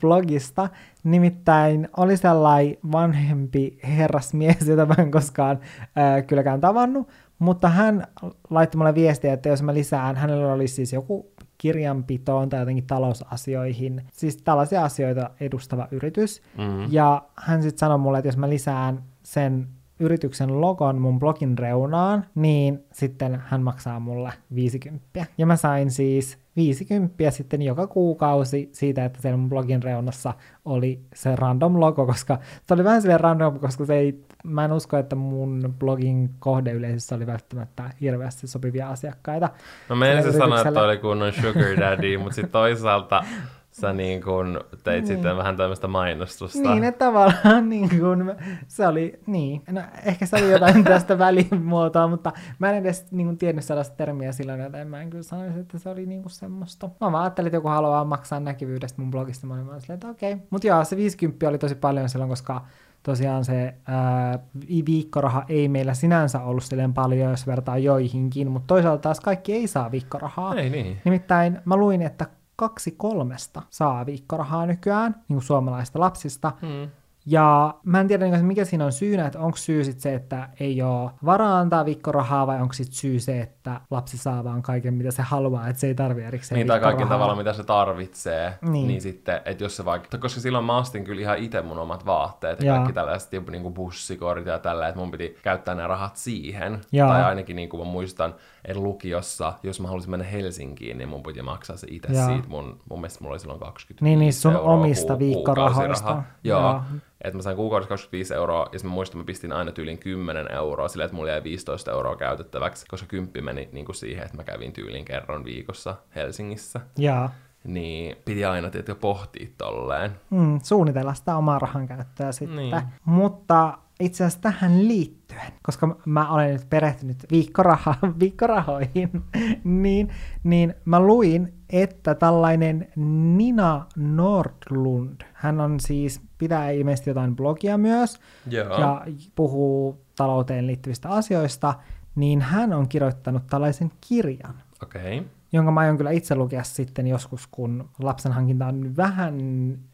blogista. Nimittäin oli sellainen vanhempi herrasmies, jota mä en koskaan ää, kylläkään tavannut, mutta hän laittoi mulle viestiä, että jos mä lisään, hänellä oli siis joku kirjanpitoon tai jotenkin talousasioihin, siis tällaisia asioita edustava yritys. Mm. Ja hän sitten sanoi mulle, että jos mä lisään sen yrityksen logon mun blogin reunaan, niin sitten hän maksaa mulle 50. Ja mä sain siis 50 sitten joka kuukausi siitä, että siellä mun blogin reunassa oli se random logo, koska se oli vähän silleen random, koska se ei, mä en usko, että mun blogin kohdeyleisössä oli välttämättä hirveästi sopivia asiakkaita. no se sille sanoa, että oli kunnon sugar daddy, mutta sitten toisaalta sä niin kun teit sitten vähän tämmöistä mainostusta. Niin, että tavallaan niin kuin, se oli, niin, no, ehkä se oli jotain tästä välimuotoa, mutta mä en edes niin kuin, tiennyt sellaista termiä silloin, joten mä en kyllä sanoisi, että se oli niin kuin semmoista. Mä vaan ajattelin, että joku haluaa maksaa näkyvyydestä mun blogista, mä olin vaan silleen, että okei. Okay. Mutta joo, se 50 oli tosi paljon silloin, koska tosiaan se ää, vi- viikkoraha ei meillä sinänsä ollut silleen paljon, jos vertaa joihinkin, mutta toisaalta taas kaikki ei saa viikkorahaa. Ei niin. Nimittäin mä luin, että kaksi kolmesta saa viikkorahaa nykyään, niin kuin suomalaista lapsista. Mm. Ja mä en tiedä, niin mikä siinä on syynä, että onko syy sit se, että ei ole varaa antaa viikkorahaa, vai onko sit syy se, että lapsi saa vaan kaiken, mitä se haluaa, että se ei tarvi erikseen Niin, tai kaiken tavalla, mitä se tarvitsee. Niin. Niin. sitten, että jos se vaikka, koska silloin mä ostin kyllä ihan itse mun omat vaatteet ja Jaa. kaikki tällaiset niin kuin bussikortit ja tällä, että mun piti käyttää ne rahat siihen. Jaa. Tai ainakin niin kuin mä muistan, että lukiossa, jos mä haluaisin mennä Helsinkiin, niin mun piti maksaa se itse siitä. Mun, mun mielestä mulla oli silloin 20 Niin, niin sun omista viikkorahoista. Joo. Jaa. Että mä sain kuukaudessa 25 euroa, ja mä muistan, että mä pistin aina tyylin 10 euroa, silleen, että mulla jäi 15 euroa käytettäväksi, koska kymppi meni niin kuin siihen, että mä kävin tyylin kerran viikossa Helsingissä. Jaa. Niin piti aina tietysti pohtia tolleen. Mm, suunnitella sitä omaa rahan käyttöä sitten. Niin. Mutta itse asiassa tähän liittyen, koska mä olen nyt perehtynyt viikkoraha, viikkorahoihin, niin, niin mä luin, että tällainen Nina Nordlund, hän on siis, pitää ilmeisesti jotain blogia myös, Joo. ja puhuu talouteen liittyvistä asioista, niin hän on kirjoittanut tällaisen kirjan, Okei. Okay. jonka mä aion kyllä itse lukea sitten joskus, kun lapsen hankinta on vähän,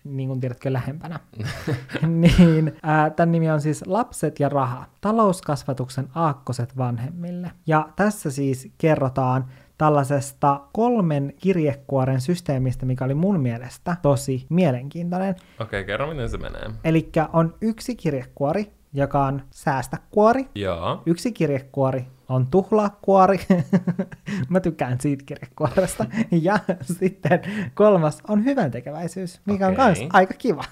niin kuin tiedätkö, lähempänä. niin, ää, tämän nimi on siis Lapset ja raha, talouskasvatuksen aakkoset vanhemmille. Ja tässä siis kerrotaan tällaisesta kolmen kirjekuoren systeemistä, mikä oli mun mielestä tosi mielenkiintoinen. Okei, okay, kerro miten se menee. Eli on yksi kirjekuori, joka on säästäkuori. Joo. Yksi kirjekuori on tuhlaakuori. Mä tykkään siitä kirjekuoresta. ja sitten kolmas on hyvän tekeväisyys, mikä okay. on myös aika kiva.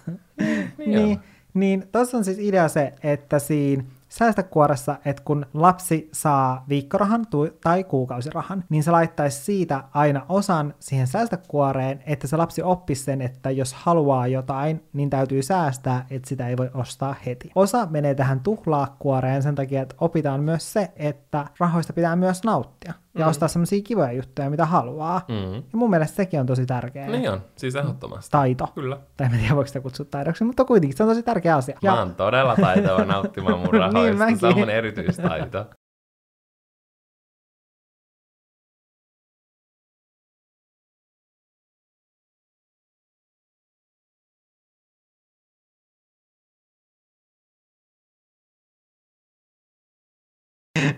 niin, niin tuossa on siis idea se, että siinä säästökuoressa, että kun lapsi saa viikkorahan tai kuukausirahan, niin se laittaisi siitä aina osan siihen säästökuoreen, että se lapsi oppisi sen, että jos haluaa jotain, niin täytyy säästää, että sitä ei voi ostaa heti. Osa menee tähän tuhlaakuoreen sen takia, että opitaan myös se, että rahoista pitää myös nauttia ja mm. ostaa semmoisia kivoja juttuja, mitä haluaa. Mm. Ja mun mielestä sekin on tosi tärkeä. Niin on, siis ehdottomasti. Taito. Kyllä. Tai en tiedä, voiko sitä kutsua taidoksi, mutta kuitenkin se on tosi tärkeä asia. Mä oon todella taitava nauttimaan mun rahoista. niin, se on mun erityistaito.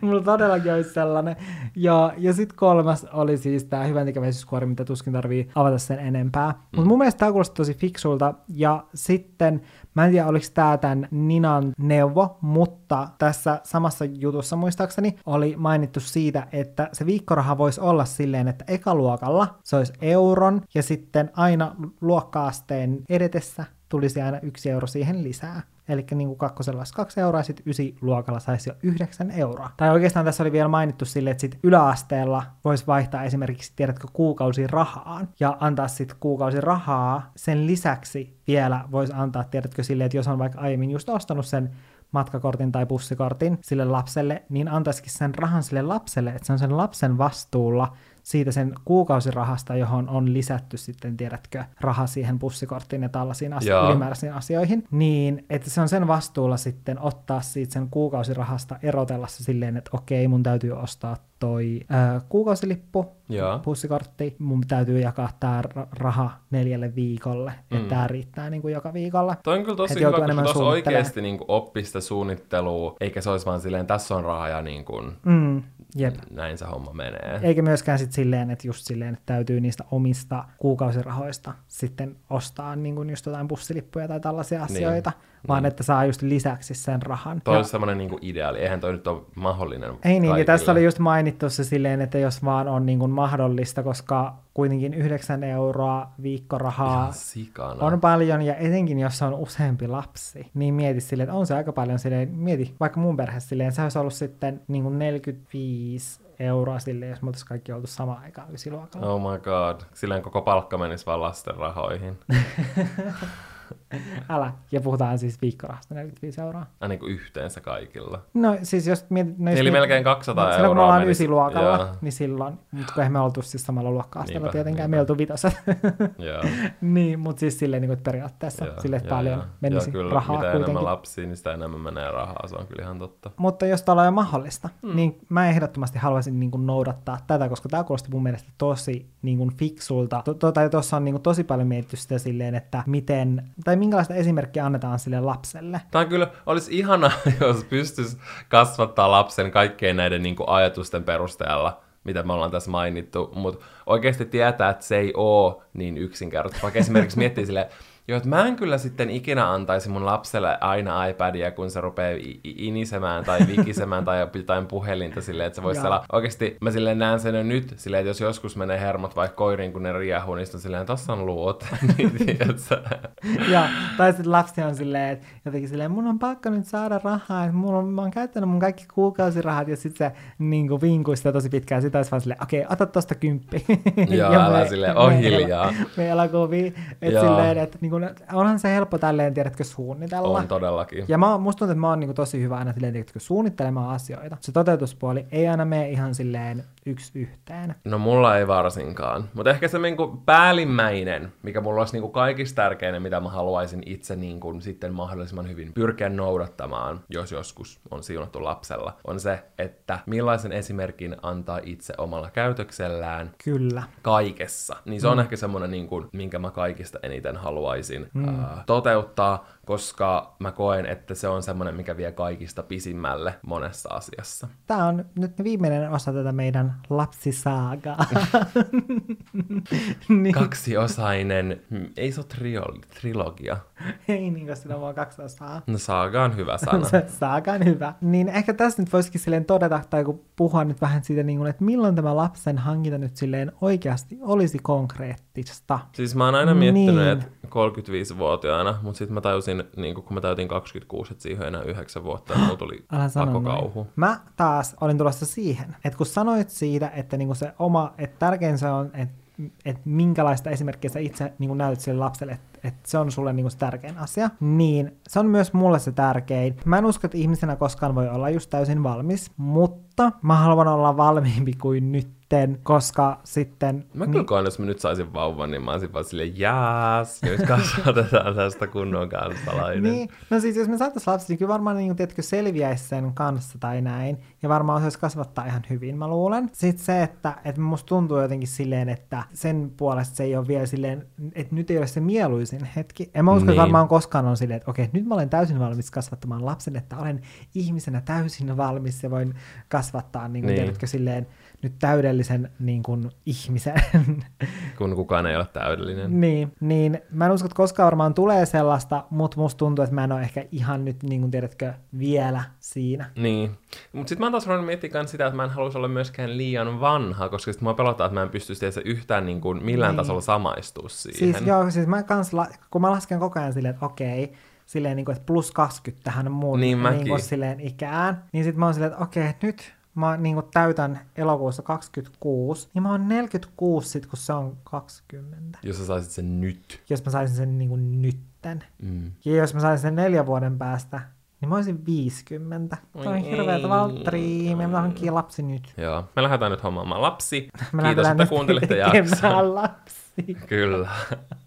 Mulla todellakin olisi sellainen. Ja, ja sitten kolmas oli siis tämä hyvän tekeväisyyskuori, mitä tuskin tarvii avata sen enempää. Mm. Mutta mun mielestä tämä kuulosti tosi fiksulta. Ja sitten, mä en tiedä oliko tämä tämän Ninan neuvo, mutta tässä samassa jutussa muistaakseni oli mainittu siitä, että se viikkoraha voisi olla silleen, että ekaluokalla se olisi euron ja sitten aina luokkaasteen edetessä tulisi aina yksi euro siihen lisää. Eli niin kuin kakkosella olisi kaksi euroa, sitten ysi luokalla saisi jo yhdeksän euroa. Tai oikeastaan tässä oli vielä mainittu sille, että sitten yläasteella voisi vaihtaa esimerkiksi, tiedätkö, kuukausi rahaan ja antaa sitten kuukausi rahaa. Sen lisäksi vielä voisi antaa, tiedätkö, sille, että jos on vaikka aiemmin just ostanut sen matkakortin tai bussikortin sille lapselle, niin antaisikin sen rahan sille lapselle, että se on sen lapsen vastuulla siitä sen kuukausirahasta, johon on lisätty sitten, tiedätkö, raha siihen bussikorttiin ja tällaisiin asio- ylimääräisiin asioihin, niin että se on sen vastuulla sitten ottaa siitä sen kuukausirahasta, erotella se silleen, että okei, mun täytyy ostaa toi ää, kuukausilippu, Joo. bussikortti, mun täytyy jakaa tämä raha neljälle viikolle, mm. että tämä riittää niin kuin joka viikolla. Toi on kyllä tosi hyvä, kun tuossa oikeasti niin oppista suunnittelua, eikä se olisi vaan silleen, tässä on raha ja niin kuin, mm. Jep. näin se homma menee. Eikä myöskään sit silleen, että just silleen, että täytyy niistä omista kuukausirahoista sitten ostaa niin kuin just jotain bussilippuja tai tällaisia niin. asioita, niin. vaan että saa just lisäksi sen rahan. Toi ja... olisi semmoinen niin ideaali, eihän toi nyt ole mahdollinen Ei niin, ja tässä oli just mainittu se silleen, että jos vaan on niin kuin mahdollista, koska kuitenkin 9 euroa viikkorahaa on paljon, ja etenkin jos on useampi lapsi, niin mieti silleen, että on se aika paljon silleen, mieti vaikka mun perhe silleen, se olisi ollut sitten niin kuin 45 euroa silleen, jos me oltaisiin kaikki oltu samaan aikaan ysiluokalla. Oh my god, silleen koko palkka menisi vaan lasten rahoihin. Älä. Ja puhutaan siis viikkorahasta 45 euroa. Ai niin kuin yhteensä kaikilla. No siis jos mietit... No, Eli miet... melkein 200 euroa Silloin kun me ollaan menisi... ysiluokalla, Joo. niin silloin, mutta kun eihän me oltu siis samalla luokka-asteella tietenkään, me oltu vitoset. niin, mutta siis silleen niin kuin, että periaatteessa Joo. silleen, että paljon menisi Joo, kyllä, rahaa mitä kuitenkin. enemmän lapsia, niin sitä enemmän menee rahaa, se on kyllä ihan totta. Mutta jos tämä on mahdollista, mm. niin mä ehdottomasti haluaisin niin kuin noudattaa tätä, koska tämä kuulosti mun mielestä tosi niin kuin fiksulta. Tuossa on niin kuin tosi paljon mietitty sitä silleen, että miten, tai minkälaista esimerkkiä annetaan sille lapselle. Tämä kyllä olisi ihana, jos pystyisi kasvattaa lapsen kaikkein näiden niin kuin ajatusten perusteella, mitä me ollaan tässä mainittu, mutta oikeasti tietää, että se ei ole niin yksinkertaista. Vaikka esimerkiksi miettii silleen, Joo, että mä en kyllä sitten ikinä antaisi mun lapselle aina iPadia, kun se rupeaa inisemään tai vikisemään tai jotain puhelinta silleen, että se voisi olla... Oikeasti mä silleen näen sen jo nyt silleen, että jos joskus menee hermot vaikka koiriin, kun ne riehuu, niin sitten silleen, tossa on luot. niin, Joo, tai sitten lapsi on silleen, että jotenkin silleen, mun on pakko nyt saada rahaa, että mulla on, mä oon käyttänyt mun kaikki kuukausirahat ja sitten se niin kuin vinkui sitä tosi pitkään, sitä olisi vaan silleen, okei, okay, ota tosta kymppi. Joo, älä silleen, oh hiljaa. Me elokuvia, että silleen, että niin onhan se helppo tälleen, tiedätkö, suunnitella. On todellakin. Ja mä, musta tuntuu, että mä oon niin tosi hyvä aina silleen, tiedätkö, suunnittelemaan asioita. Se toteutuspuoli ei aina mene ihan silleen yksi yhteen. No mulla ei varsinkaan. Mutta ehkä se niinku päällimmäinen, mikä mulla olisi niinku kaikista tärkeinen, mitä mä haluaisin itse niinku sitten mahdollisimman hyvin pyrkiä noudattamaan, jos joskus on siunattu lapsella, on se, että millaisen esimerkin antaa itse omalla käytöksellään. Kyllä. Kaikessa. Niin se on mm. ehkä semmoinen, niinku, minkä mä kaikista eniten haluaisin mm. ää, toteuttaa, koska mä koen, että se on semmoinen, mikä vie kaikista pisimmälle monessa asiassa. Tämä on nyt viimeinen osa tätä meidän lapsisaagaa. niin. Kaksiosainen, hmm, ei se ole trio- trilogia. ei niin, koska siinä on vaan kaksi osaa. No saaga on hyvä sana. saaga on hyvä. Niin ehkä tässä nyt voisikin silleen todeta, tai kun puhua nyt vähän siitä, niin kuin, että milloin tämä lapsen hankinta nyt silleen oikeasti olisi konkreettista. Siis mä oon aina miettinyt, niin. että 35-vuotiaana, mutta sitten mä tajusin, niin kun mä täytin 26, että siihen enää 9 vuotta, ja tuli pakokauhu. Mä taas olin tulossa siihen, että kun sanoit siitä, että niinku se oma, että tärkein se on, että että minkälaista esimerkkiä sä itse niin näytät sille lapselle, että et se on sulle niin se tärkein asia, niin se on myös mulle se tärkein. Mä en usko, että ihmisenä koskaan voi olla just täysin valmis, mutta mä haluan olla valmiimpi kuin nyt sitten, koska sitten... Mä kyllä niin, koen, jos mä nyt saisin vauvan, niin mä olisin vaan silleen, jaas, nyt kasvatetaan tästä kunnon kansalainen. niin, no siis jos me saataisiin lapsi, niin kyllä varmaan niin, tiedätkö, selviäisi sen kanssa tai näin, ja varmaan osaisi kasvattaa ihan hyvin, mä luulen. Sitten se, että, että musta tuntuu jotenkin silleen, että sen puolesta se ei ole vielä silleen, että nyt ei ole se mieluisin hetki. En mä usko, niin. että varmaan koskaan on silleen, että okei, nyt mä olen täysin valmis kasvattamaan lapsen, että olen ihmisenä täysin valmis ja voin kasvattaa, niin kuin, niin. tiedätkö, silleen, nyt täydellisen niin kuin, ihmisen. Kun kukaan ei ole täydellinen. niin, niin mä en usko, että koskaan varmaan tulee sellaista, mutta musta tuntuu, että mä en ole ehkä ihan nyt, niin kuin tiedätkö, vielä siinä. Niin, mutta sitten mä oon taas ruvennut miettimään sitä, että mä en haluaisi olla myöskään liian vanha, koska sitten mua pelottaa, että mä en pystyisi yhtään niin kuin, millään niin. tasolla samaistua siihen. Siis joo, siis mä kans, kun mä lasken koko ajan silleen, että okei, silleen niin kuin, että plus 20 tähän muun niin, niin kuin, silleen ikään, niin sitten mä oon silleen, että okei, nyt mä niin kuin täytän elokuussa 26, niin mä oon 46 sit, kun se on 20. Jos sä saisit sen nyt. Jos mä saisin sen niin kuin nytten. Mm. Ja jos mä saisin sen neljän vuoden päästä, niin mä olisin 50. Oi Toi on hirveetä Valtteri, me hankkia lapsi nyt. Joo, me lähdetään nyt hommaamaan lapsi. Me Kiitos, että kuuntelitte jakson. lapsi. Kyllä.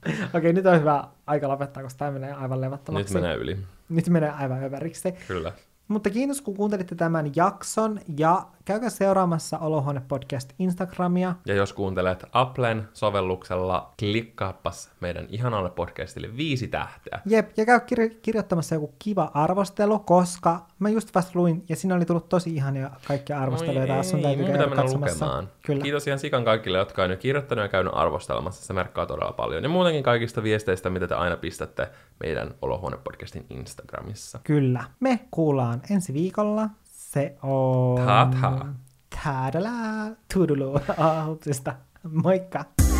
Okei, okay, nyt on hyvä aika lopettaa, koska tämä menee aivan levottomaksi. Nyt menee yli. Nyt menee aivan överiksi. Kyllä. Mutta kiitos, kun kuuntelitte tämän jakson ja käykää seuraamassa Olohuone Podcast Instagramia. Ja jos kuuntelet Applen sovelluksella, klikkaappas meidän ihanalle podcastille viisi tähteä. Jep, ja käy kir- kirjoittamassa joku kiva arvostelu, koska mä just vasta luin, ja siinä oli tullut tosi ihania kaikkia arvosteluja taas. Sun täytyy käydä katsomassa. Lukemaan. Kyllä. Kiitos ihan sikan kaikille, jotka on jo kirjoittanut ja käynyt arvostelemassa. Se merkkaa todella paljon. Ja muutenkin kaikista viesteistä, mitä te aina pistätte meidän Olohuone Podcastin Instagramissa. Kyllä. Me kuullaan ensi viikolla. Se on... Ta-ta. Tadala. Tudulu. Moikka.